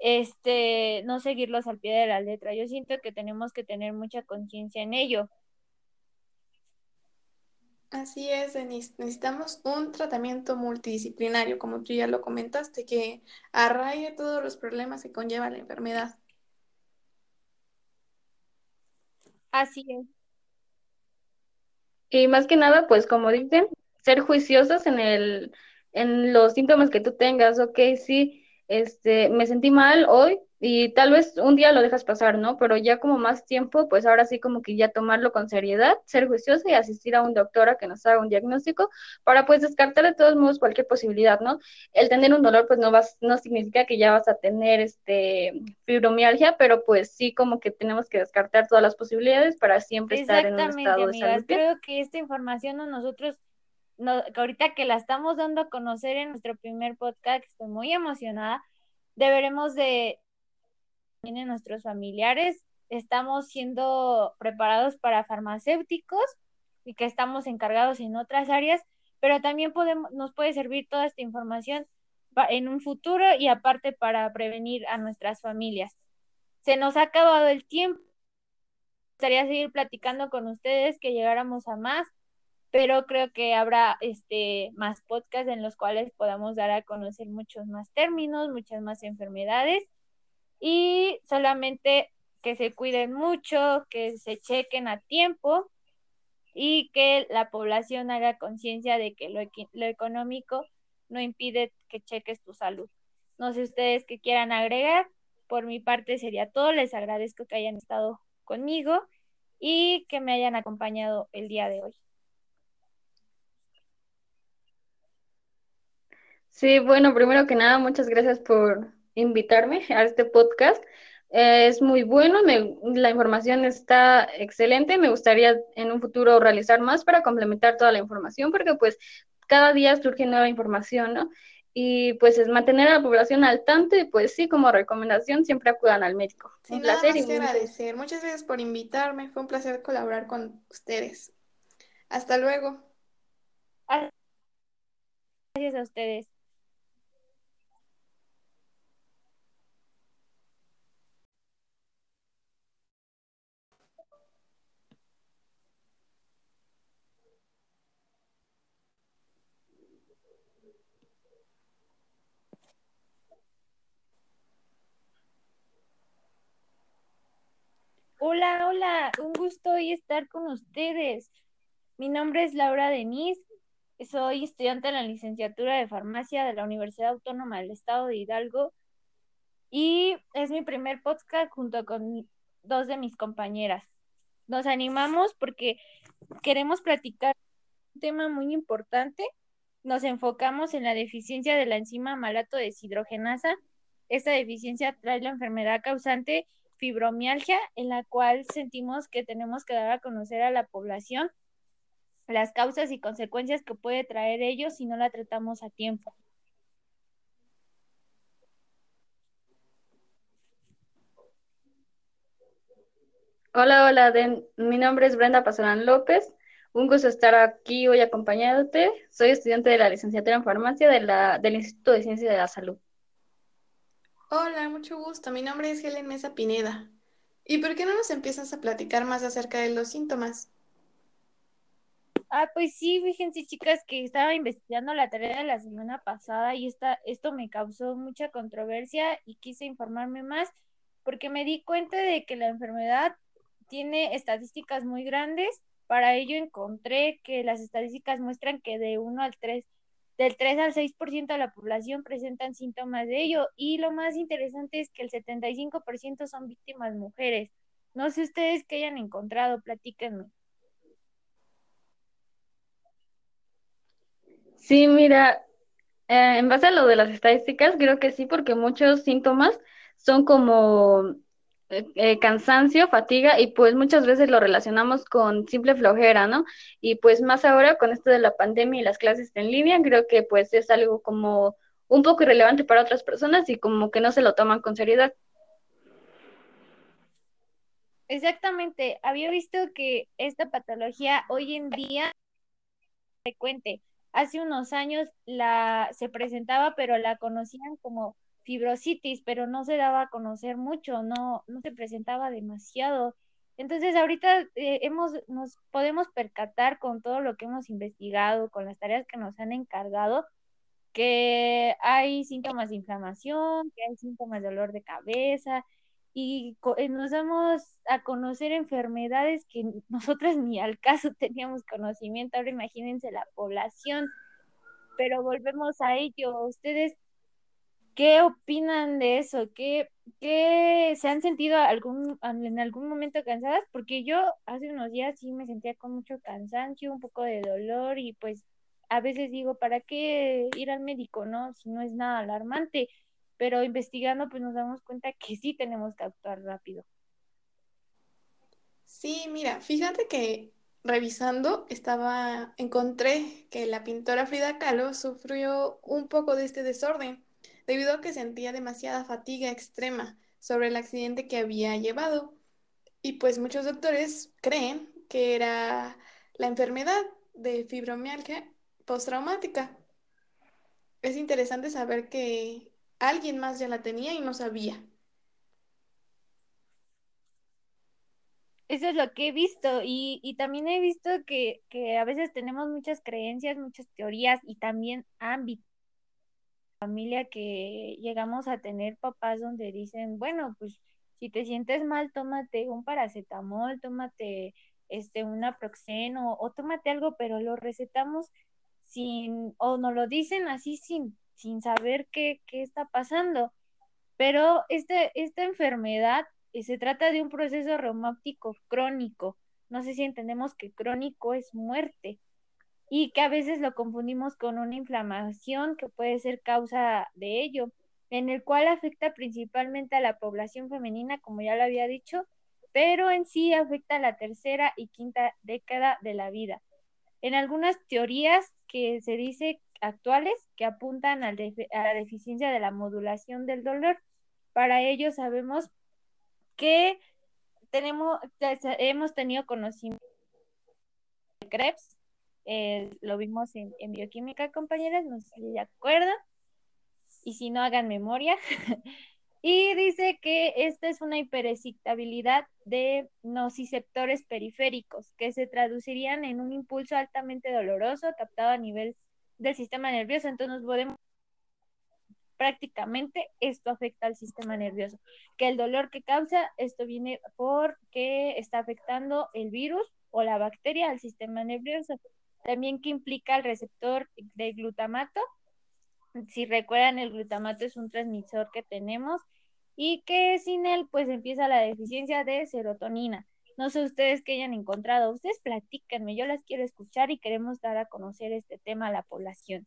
este, no seguirlos al pie de la letra. Yo siento que tenemos que tener mucha conciencia en ello. Así es, Denise. Necesitamos un tratamiento multidisciplinario, como tú ya lo comentaste, que arraigue todos los problemas que conlleva la enfermedad. Así es. Y más que nada, pues como dicen, ser juiciosos en el, en los síntomas que tú tengas. Ok, sí, este, me sentí mal hoy y tal vez un día lo dejas pasar, ¿no? Pero ya como más tiempo, pues ahora sí como que ya tomarlo con seriedad, ser juiciosa y asistir a un doctor a que nos haga un diagnóstico para pues descartar de todos modos cualquier posibilidad, ¿no? El tener un dolor pues no vas, no significa que ya vas a tener este fibromialgia, pero pues sí como que tenemos que descartar todas las posibilidades para siempre estar en un estado de salud. Creo que esta información a nosotros no, ahorita que la estamos dando a conocer en nuestro primer podcast, estoy muy emocionada, deberemos de en nuestros familiares, estamos siendo preparados para farmacéuticos y que estamos encargados en otras áreas, pero también podemos, nos puede servir toda esta información en un futuro y aparte para prevenir a nuestras familias. Se nos ha acabado el tiempo. Me gustaría seguir platicando con ustedes, que llegáramos a más, pero creo que habrá este más podcasts en los cuales podamos dar a conocer muchos más términos, muchas más enfermedades y solamente que se cuiden mucho, que se chequen a tiempo y que la población haga conciencia de que lo, económico no impide que cheques tu salud. No sé ustedes qué quieran agregar. Por mi parte sería todo. Les agradezco que hayan estado conmigo y que me hayan acompañado el día de hoy. Sí, bueno, primero que nada, muchas gracias por invitarme a este podcast. es muy bueno, la información está excelente. Me gustaría en un futuro realizar más para complementar toda la información, porque pues cada día surge nueva información, ¿no? Y pues es mantener a la población al tanto y pues sí, como recomendación, siempre acudan al médico. un placer y agradecer. Muchas gracias por invitarme. Fue un placer colaborar con ustedes. Hasta luego. Gracias a ustedes. Hola, hola, un gusto hoy estar con ustedes. Mi nombre es Laura Denise, soy estudiante en la licenciatura de farmacia de la Universidad Autónoma del Estado de Hidalgo y es mi primer podcast junto con dos de mis compañeras. Nos animamos porque queremos platicar un tema muy importante. Nos enfocamos en la deficiencia de la enzima malato deshidrogenasa. Esta deficiencia trae la enfermedad causante fibromialgia, en la cual sentimos que tenemos que dar a conocer a la población las causas y consecuencias que puede traer ellos si no la tratamos a tiempo. Hola, hola, mi nombre es Brenda Pasorán López. Un gusto estar aquí hoy acompañándote. Soy estudiante de la licenciatura en farmacia de la, del Instituto de Ciencias de la Salud. Hola, mucho gusto. Mi nombre es Helen Mesa Pineda. ¿Y por qué no nos empiezas a platicar más acerca de los síntomas? Ah, pues sí, fíjense chicas que estaba investigando la tarea de la semana pasada y esta, esto me causó mucha controversia y quise informarme más porque me di cuenta de que la enfermedad tiene estadísticas muy grandes. Para ello encontré que las estadísticas muestran que de 1 al 3, del 3 al 6% de la población presentan síntomas de ello y lo más interesante es que el 75% son víctimas mujeres. No sé ustedes qué hayan encontrado, platíquenme. Sí, mira, eh, en base a lo de las estadísticas, creo que sí, porque muchos síntomas son como eh, cansancio, fatiga y pues muchas veces lo relacionamos con simple flojera, ¿no? Y pues más ahora con esto de la pandemia y las clases en línea, creo que pues es algo como un poco irrelevante para otras personas y como que no se lo toman con seriedad. Exactamente, había visto que esta patología hoy en día frecuente. Hace unos años la se presentaba, pero la conocían como fibrositis, pero no se daba a conocer mucho, no, no se presentaba demasiado. Entonces ahorita eh, hemos, nos podemos percatar con todo lo que hemos investigado, con las tareas que nos han encargado, que hay síntomas de inflamación, que hay síntomas de dolor de cabeza y eh, nos damos a conocer enfermedades que (laughs) nosotras ni al caso (laughs) teníamos conocimiento. Ahora imagínense la población, pero volvemos a ello. ¿Ustedes ¿Qué opinan de eso? ¿Qué, qué se han sentido algún, en algún momento cansadas? Porque yo hace unos días sí me sentía con mucho cansancio, un poco de dolor y pues a veces digo, ¿para qué ir al médico, no? Si no es nada alarmante, pero investigando pues nos damos cuenta que sí tenemos que actuar rápido. Sí, mira, fíjate que revisando estaba, encontré que la pintora Frida Kahlo sufrió un poco de este desorden debido a que sentía demasiada fatiga extrema sobre el accidente que había llevado. Y pues muchos doctores creen que era la enfermedad de fibromialgia postraumática. Es interesante saber que alguien más ya la tenía y no sabía. Eso es lo que he visto y, y también he visto que, que a veces tenemos muchas creencias, muchas teorías y también ámbitos familia que llegamos a tener papás donde dicen, bueno, pues si te sientes mal, tómate un paracetamol, tómate este un naproxeno o tómate algo, pero lo recetamos sin o nos lo dicen así sin sin saber qué, qué está pasando. Pero este, esta enfermedad eh, se trata de un proceso reumático crónico. No sé si entendemos que crónico es muerte y que a veces lo confundimos con una inflamación que puede ser causa de ello, en el cual afecta principalmente a la población femenina, como ya lo había dicho, pero en sí afecta a la tercera y quinta década de la vida. En algunas teorías que se dice actuales que apuntan a la deficiencia de la modulación del dolor, para ello sabemos que tenemos, hemos tenido conocimiento de Krebs, eh, lo vimos en, bioquímica, compañeras, no sé si se acuerdan, y si no, hagan memoria. (laughs) y dice que esta es una hiperexcitabilidad de nociceptores periféricos, que se traducirían en un impulso altamente doloroso captado a nivel del sistema nervioso. Entonces podemos prácticamente esto afecta al sistema nervioso. Que el dolor que causa, esto viene porque está afectando el virus o la bacteria al sistema nervioso también que implica el receptor de glutamato. Si recuerdan, el glutamato es un transmisor que tenemos y que sin él pues empieza la deficiencia de serotonina. No sé ustedes qué hayan encontrado, ustedes platícanme, yo las quiero escuchar y queremos dar a conocer este tema a la población.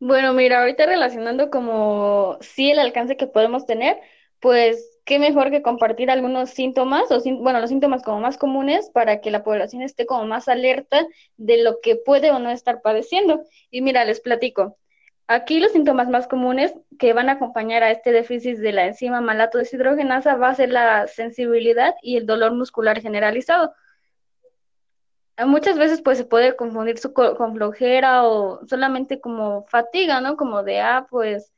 Bueno, mira, ahorita relacionando como sí el alcance que podemos tener, pues qué mejor que compartir algunos síntomas, o bueno, los síntomas como más comunes para que la población esté como más alerta de lo que puede o no estar padeciendo. Y mira, les platico. Aquí los síntomas más comunes que van a acompañar a este déficit de la enzima malato deshidrogenasa va a ser la sensibilidad y el dolor muscular generalizado. Muchas veces pues se puede confundir su con flojera o solamente como fatiga, ¿no? Como de, ah, pues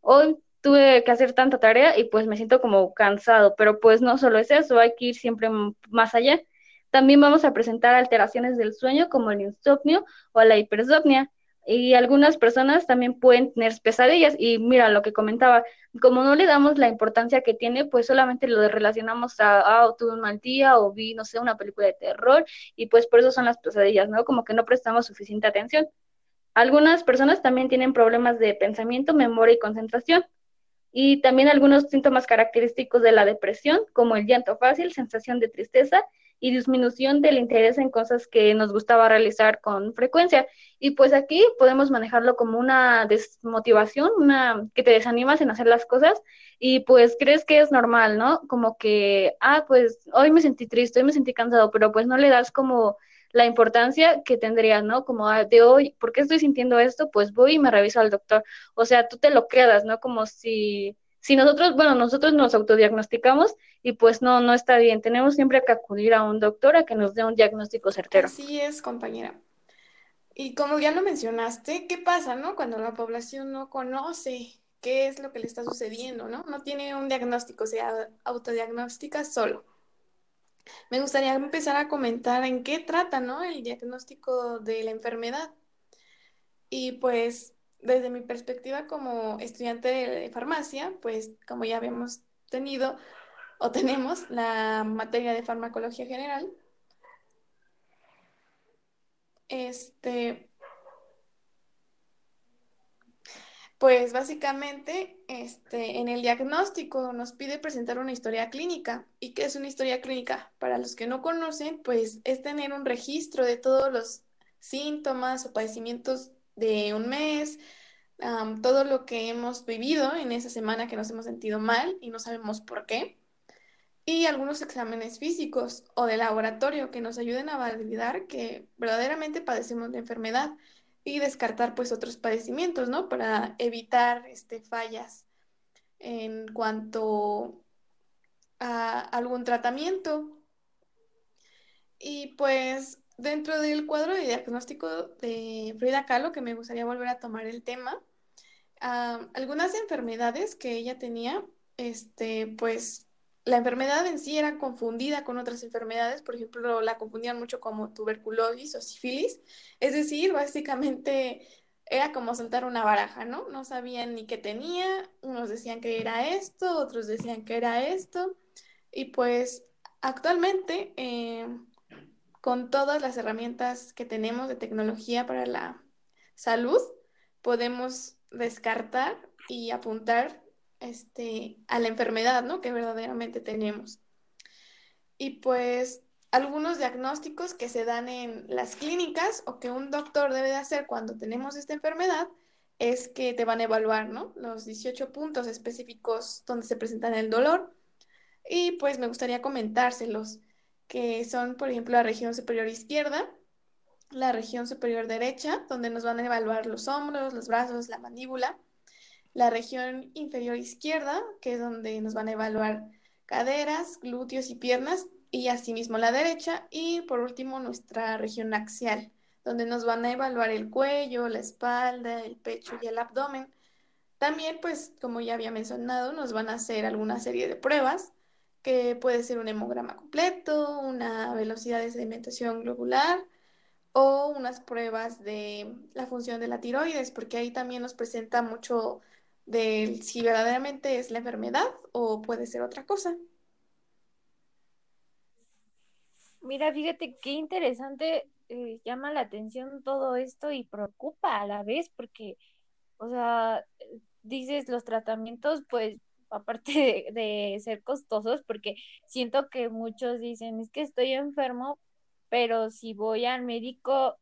hoy tuve que hacer tanta tarea y pues me siento como cansado, pero pues no solo es eso, hay que ir siempre más allá. También vamos a presentar alteraciones del sueño como el insomnio o la hipersomnia. Y algunas personas también pueden tener pesadillas. Y mira lo que comentaba, como no le damos la importancia que tiene, pues solamente lo relacionamos a, ah, tuve un mal día o vi, no sé, una película de terror y pues por eso son las pesadillas, ¿no? Como que no prestamos suficiente atención. Algunas personas también tienen problemas de pensamiento, memoria y concentración. Y también algunos síntomas característicos de la depresión, como el llanto fácil, sensación de tristeza y disminución del interés en cosas que nos gustaba realizar con frecuencia. Y pues aquí podemos manejarlo como una desmotivación, una que te desanimas en hacer las cosas y pues crees que es normal, ¿no? Como que, ah, pues hoy me sentí triste, hoy me sentí cansado, pero pues no le das como la importancia que tendría, ¿no? Como ah, de hoy, ¿por qué estoy sintiendo esto? Pues voy y me reviso al doctor. O sea, tú te lo quedas, ¿no? Como si si nosotros, bueno, nosotros nos autodiagnosticamos y pues no, no está bien. Tenemos siempre que acudir a un doctor a que nos dé un diagnóstico certero. Así es, compañera. Y como ya lo mencionaste, ¿qué pasa, no? Cuando la población no conoce qué es lo que le está sucediendo, ¿no? No tiene un diagnóstico, se autodiagnostica solo. Me gustaría empezar a comentar en qué trata, ¿no? El diagnóstico de la enfermedad. Y pues desde mi perspectiva como estudiante de farmacia, pues como ya habíamos tenido o tenemos la materia de farmacología general, este, pues básicamente este, en el diagnóstico nos pide presentar una historia clínica. ¿Y qué es una historia clínica? Para los que no conocen, pues es tener un registro de todos los síntomas o padecimientos de un mes, todo lo que hemos vivido en esa semana que nos hemos sentido mal y no sabemos por qué, y algunos exámenes físicos o de laboratorio que nos ayuden a validar que verdaderamente padecemos de enfermedad y descartar pues otros padecimientos, ¿no? Para evitar este, fallas en cuanto a algún tratamiento. Y pues dentro del cuadro de diagnóstico de Frida Kahlo, que me gustaría volver a tomar el tema, algunas enfermedades que ella tenía, este, pues la enfermedad en sí era confundida con otras enfermedades, por ejemplo, la confundían mucho como tuberculosis o sífilis, es decir, básicamente era como soltar una baraja, ¿no? No sabían ni qué tenía, unos decían que era esto, otros decían que era esto, y pues actualmente eh, con todas las herramientas que tenemos de tecnología para la salud, podemos descartar y apuntar este, a la enfermedad, ¿no? Que verdaderamente tenemos. Y pues algunos diagnósticos que se dan en las clínicas o que un doctor debe de hacer cuando tenemos esta enfermedad es que te van a evaluar, ¿no? Los 18 puntos específicos donde se presentan el dolor. Y pues me gustaría comentárselos que son, por ejemplo, la región superior izquierda, la región superior derecha, donde nos van a evaluar los hombros, los brazos, la mandíbula, la región inferior izquierda, que es donde nos van a evaluar caderas, glúteos y piernas, y asimismo la derecha, y por último nuestra región axial, donde nos van a evaluar el cuello, la espalda, el pecho y el abdomen. También, pues, como ya había mencionado, nos van a hacer alguna serie de pruebas que puede ser un hemograma completo, una velocidad de sedimentación globular o unas pruebas de la función de la tiroides, porque ahí también nos presenta mucho de si verdaderamente es la enfermedad o puede ser otra cosa. Mira, fíjate qué interesante eh, llama la atención todo esto y preocupa a la vez porque, o sea, dices los tratamientos, pues aparte de, ser costosos, porque siento que muchos dicen, es que estoy enfermo, pero si voy al médico,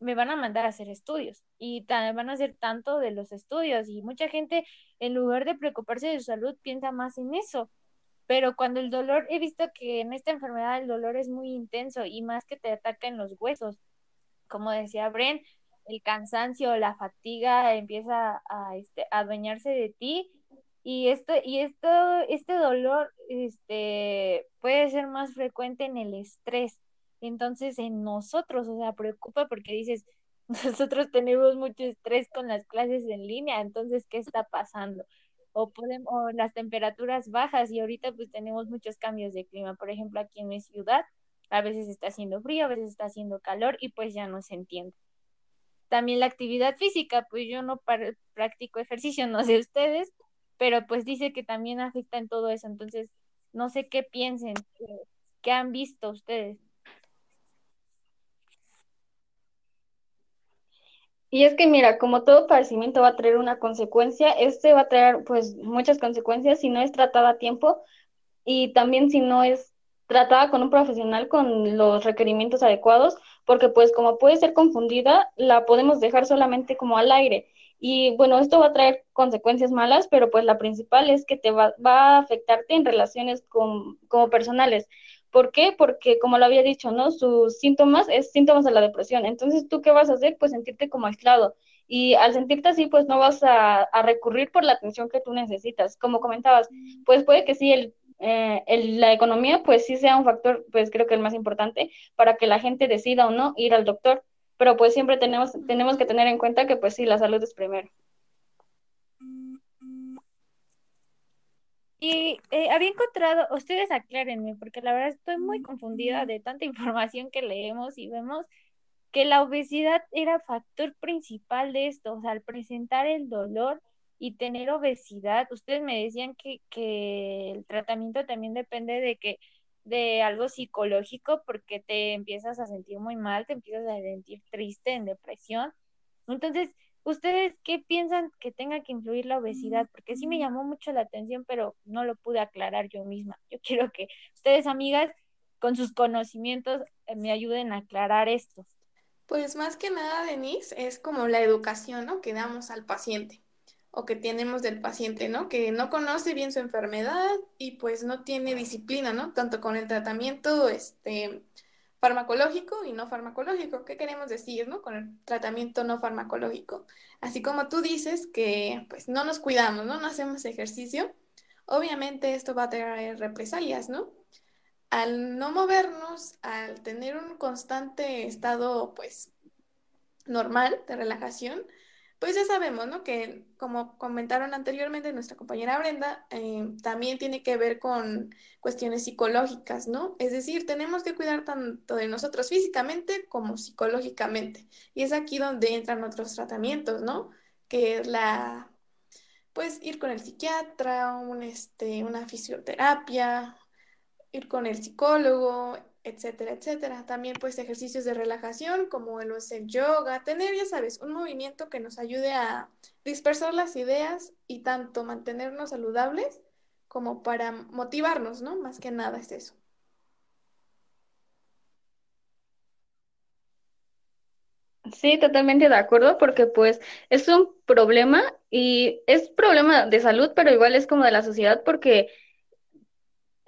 me van a mandar a hacer estudios y van a hacer tanto de los estudios y mucha gente en lugar de preocuparse de su salud piensa más en eso. Pero cuando el dolor, he visto que en esta enfermedad el dolor es muy intenso y más que te ataca en los huesos. Como decía Bren, el cansancio, la fatiga empieza a, este, adueñarse de ti y esto, y esto, este dolor este, puede ser más frecuente en el estrés. Entonces, en nosotros, o sea, preocupa porque dices, (laughs) nosotros tenemos mucho estrés con las clases en línea, entonces, ¿qué está pasando? O, podemos, o las temperaturas bajas y ahorita pues tenemos muchos cambios de clima. Por ejemplo, aquí en mi ciudad, a veces está haciendo frío, a veces está haciendo calor y pues ya no se entiende. También la actividad física, pues yo no practico ejercicio, no sé ustedes, pero pues dice que también afecta en todo eso. Entonces, no sé qué piensen, qué han visto ustedes. Y es que mira, como todo padecimiento va a traer una consecuencia, este va a traer pues muchas consecuencias si no es tratada a tiempo y también si no es tratada con un profesional con los requerimientos adecuados, porque pues como puede ser confundida, la podemos dejar solamente como al aire. Y bueno, esto va a traer consecuencias malas, pero pues la principal es que te va, va a afectarte en relaciones con, como personales. ¿Por qué? Porque como lo había dicho, ¿no? Sus síntomas es síntomas de la depresión. Entonces, ¿tú qué vas a hacer? Pues sentirte como aislado. Y al sentirte así, pues no vas a, a recurrir por la atención que tú necesitas. Como comentabas, pues puede que sí, el eh, la economía pues sí sea un factor, pues creo que el más importante para que la gente decida o no ir al doctor, pero pues siempre tenemos, tenemos que tener en cuenta que pues sí, la salud es primero. Y eh, había encontrado, ustedes aclárenme, porque la verdad estoy muy confundida de tanta (laughs) información que leemos y vemos que la obesidad era factor principal de esto, o sea, al presentar el dolor, y tener obesidad, ustedes me decían que, que el tratamiento también depende de que de algo psicológico porque te empiezas a sentir muy mal, te empiezas a sentir triste, en depresión. Entonces, ¿ustedes qué piensan que tenga que influir la obesidad? Porque sí me llamó mucho la atención, pero no lo pude aclarar yo misma. Yo (laughs) quiero que ustedes, amigas, con sus conocimientos, eh, me ayuden a aclarar esto. Pues más que nada, Denise, es como la educación ¿no? que damos al paciente o que tenemos del paciente, ¿no? Que no conoce bien su enfermedad y pues no tiene disciplina, ¿no? Tanto con el tratamiento este, farmacológico y no farmacológico. ¿Qué queremos decir, ¿no? Con el tratamiento no farmacológico. Así como tú dices que pues no nos cuidamos, ¿no? No hacemos ejercicio. Obviamente esto va a traer represalias, ¿no? Al no movernos, al tener un constante estado pues normal de relajación, pues ya sabemos, ¿no? Que como comentaron anteriormente nuestra compañera Brenda, eh, también tiene que ver con cuestiones psicológicas, ¿no? Es decir, tenemos que cuidar tanto de nosotros físicamente como psicológicamente. Y es aquí donde entran otros tratamientos, ¿no? Que es la, pues ir con el psiquiatra, un, este, una fisioterapia, ir con el psicólogo, etcétera, etcétera. También pues ejercicios de relajación como el, el yoga, tener, ya sabes, un movimiento que nos ayude a dispersar las ideas y tanto mantenernos saludables como para motivarnos, ¿no? Más que nada es eso. Sí, totalmente de acuerdo, porque pues es un problema y es problema de salud, pero igual es como de la sociedad, porque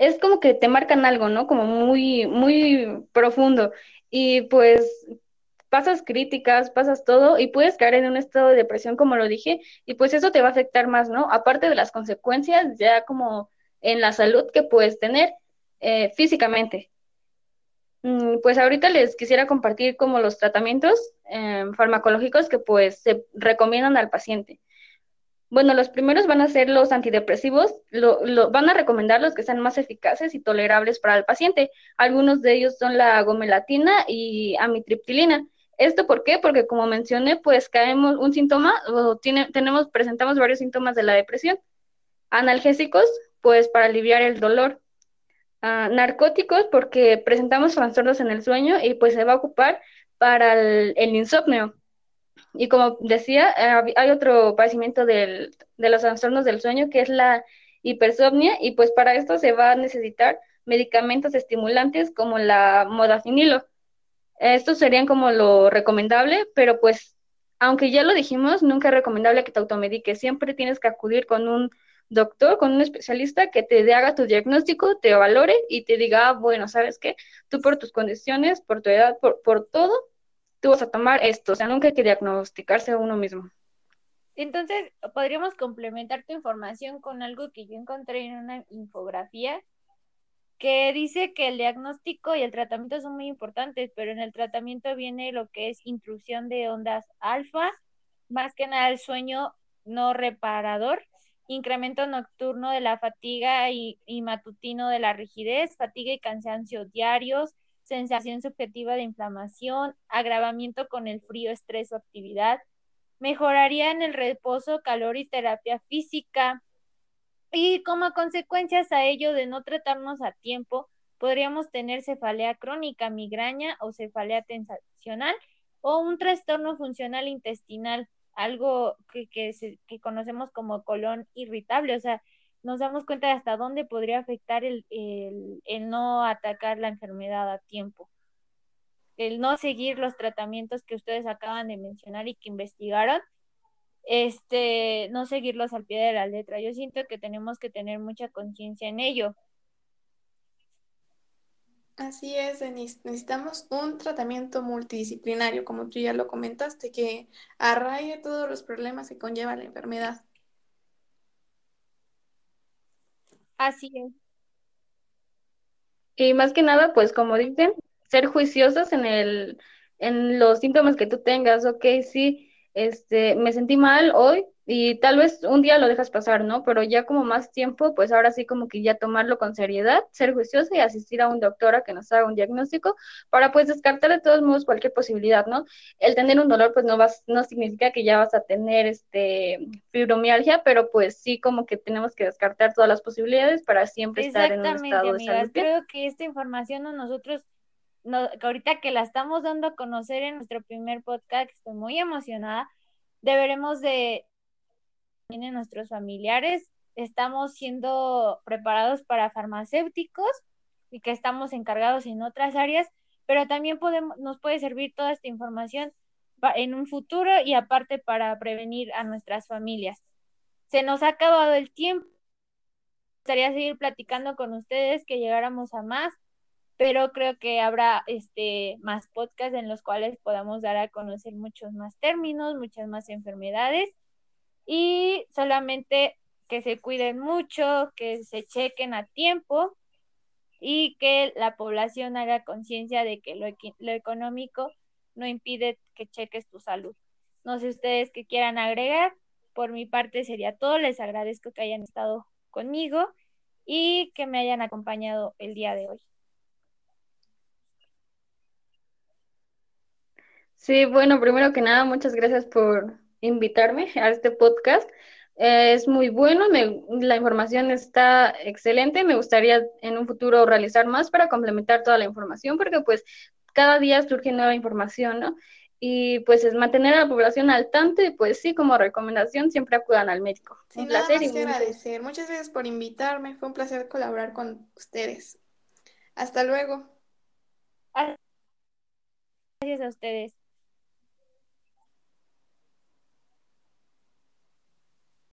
es como que te marcan algo, ¿no? Como muy, muy profundo. Y pues pasas críticas, pasas todo y puedes caer en un estado de depresión, como lo dije, y pues eso te va a afectar más, ¿no? Aparte de las consecuencias ya como en la salud que puedes tener eh, físicamente. Mm, pues ahorita les quisiera compartir como los tratamientos eh, farmacológicos que pues se recomiendan al paciente. Bueno, los primeros van a ser los antidepresivos, lo, van a recomendar los que sean más eficaces y tolerables para el paciente. Algunos de ellos son la gomelatina y amitriptilina. ¿Esto por qué? Porque como mencioné, pues caemos un síntoma o tenemos, presentamos varios síntomas de la depresión. Analgésicos, pues para aliviar el dolor. Ah, narcóticos, porque presentamos trastornos en el sueño y pues se va a ocupar para el insomnio. Y como decía, eh, hay otro padecimiento de los trastornos del sueño que es la hipersomnia y pues para esto se va a necesitar medicamentos estimulantes como la modafinilo. Estos serían como lo recomendable, pero pues aunque ya lo dijimos, nunca es recomendable que te automediques. Siempre tienes que acudir con un doctor, con un especialista que te haga tu diagnóstico, te valore y te diga, ah, bueno, ¿sabes qué? Tú por tus condiciones, por tu edad, por, por todo, tú vas a tomar esto, o sea, nunca hay que diagnosticarse a uno mismo. Entonces, podríamos complementar tu información con algo que yo encontré en una infografía que dice que el diagnóstico y el tratamiento son muy importantes, pero en el tratamiento viene lo que es intrusión de ondas alfa, más que nada el sueño no reparador, incremento nocturno de la fatiga y, y matutino de la rigidez, fatiga y cansancio diarios, sensación subjetiva de inflamación, agravamiento con el frío, estrés o actividad, mejoraría en el reposo, calor y terapia física, y como consecuencias a ello de no tratarnos a tiempo, podríamos tener cefalea crónica, migraña o cefalea tensacional o un trastorno funcional intestinal, algo que, que, conocemos como colon irritable, o sea, nos damos cuenta de hasta dónde podría afectar el, el, el no atacar la enfermedad a tiempo, el no seguir los tratamientos que ustedes acaban de mencionar y que investigaron este, no seguirlos al pie de la letra. Yo siento que tenemos que tener mucha conciencia en ello. Así es, Denise. Necesitamos un tratamiento multidisciplinario, como tú ya lo comentaste, que arraigue todos los problemas que conlleva la enfermedad. Así. Y más que nada, pues como dicen, ser juiciosos en el, en los síntomas que tú tengas, ok, sí, este, me sentí mal hoy y tal vez un día lo dejas pasar, ¿no? Pero ya como más tiempo, pues ahora sí como que ya tomarlo con seriedad, ser juicioso y asistir a un doctor a que nos haga un diagnóstico para pues descartar de todos modos cualquier posibilidad, ¿no? El tener un dolor pues no vas, no significa que ya vas a tener este fibromialgia, pero pues sí como que tenemos que descartar todas las posibilidades para siempre estar en un estado de salud. Creo que esta información a nosotros no, ahorita que la estamos dando a conocer en nuestro primer podcast, estoy muy emocionada, deberemos de en nuestros familiares, estamos siendo preparados para farmacéuticos y que estamos encargados en otras áreas, pero también podemos, nos puede servir toda esta información en un futuro y aparte para prevenir a nuestras familias. Se nos ha acabado el tiempo. Me gustaría seguir platicando con ustedes, que llegáramos a más, pero creo que habrá este más podcasts en los cuales podamos dar a conocer muchos más términos, muchas más enfermedades y solamente que se cuiden mucho, que se chequen a tiempo y que la población haga conciencia de que lo, lo económico no impide que cheques tu salud. No sé ustedes qué quieran agregar. Por mi parte sería todo. Les agradezco que hayan estado conmigo y que me hayan acompañado el día de hoy. Sí, bueno, primero que nada, muchas gracias por invitarme a este podcast. es muy bueno, la información está excelente. Me gustaría en un futuro realizar más para complementar toda la información, porque pues cada día surge nueva información, ¿no? Y pues es mantener a la población al tanto y pues sí, como recomendación, siempre acudan al médico. un placer y agradecer. Muchas gracias por invitarme. Fue un placer colaborar con ustedes. Hasta luego. Gracias a ustedes.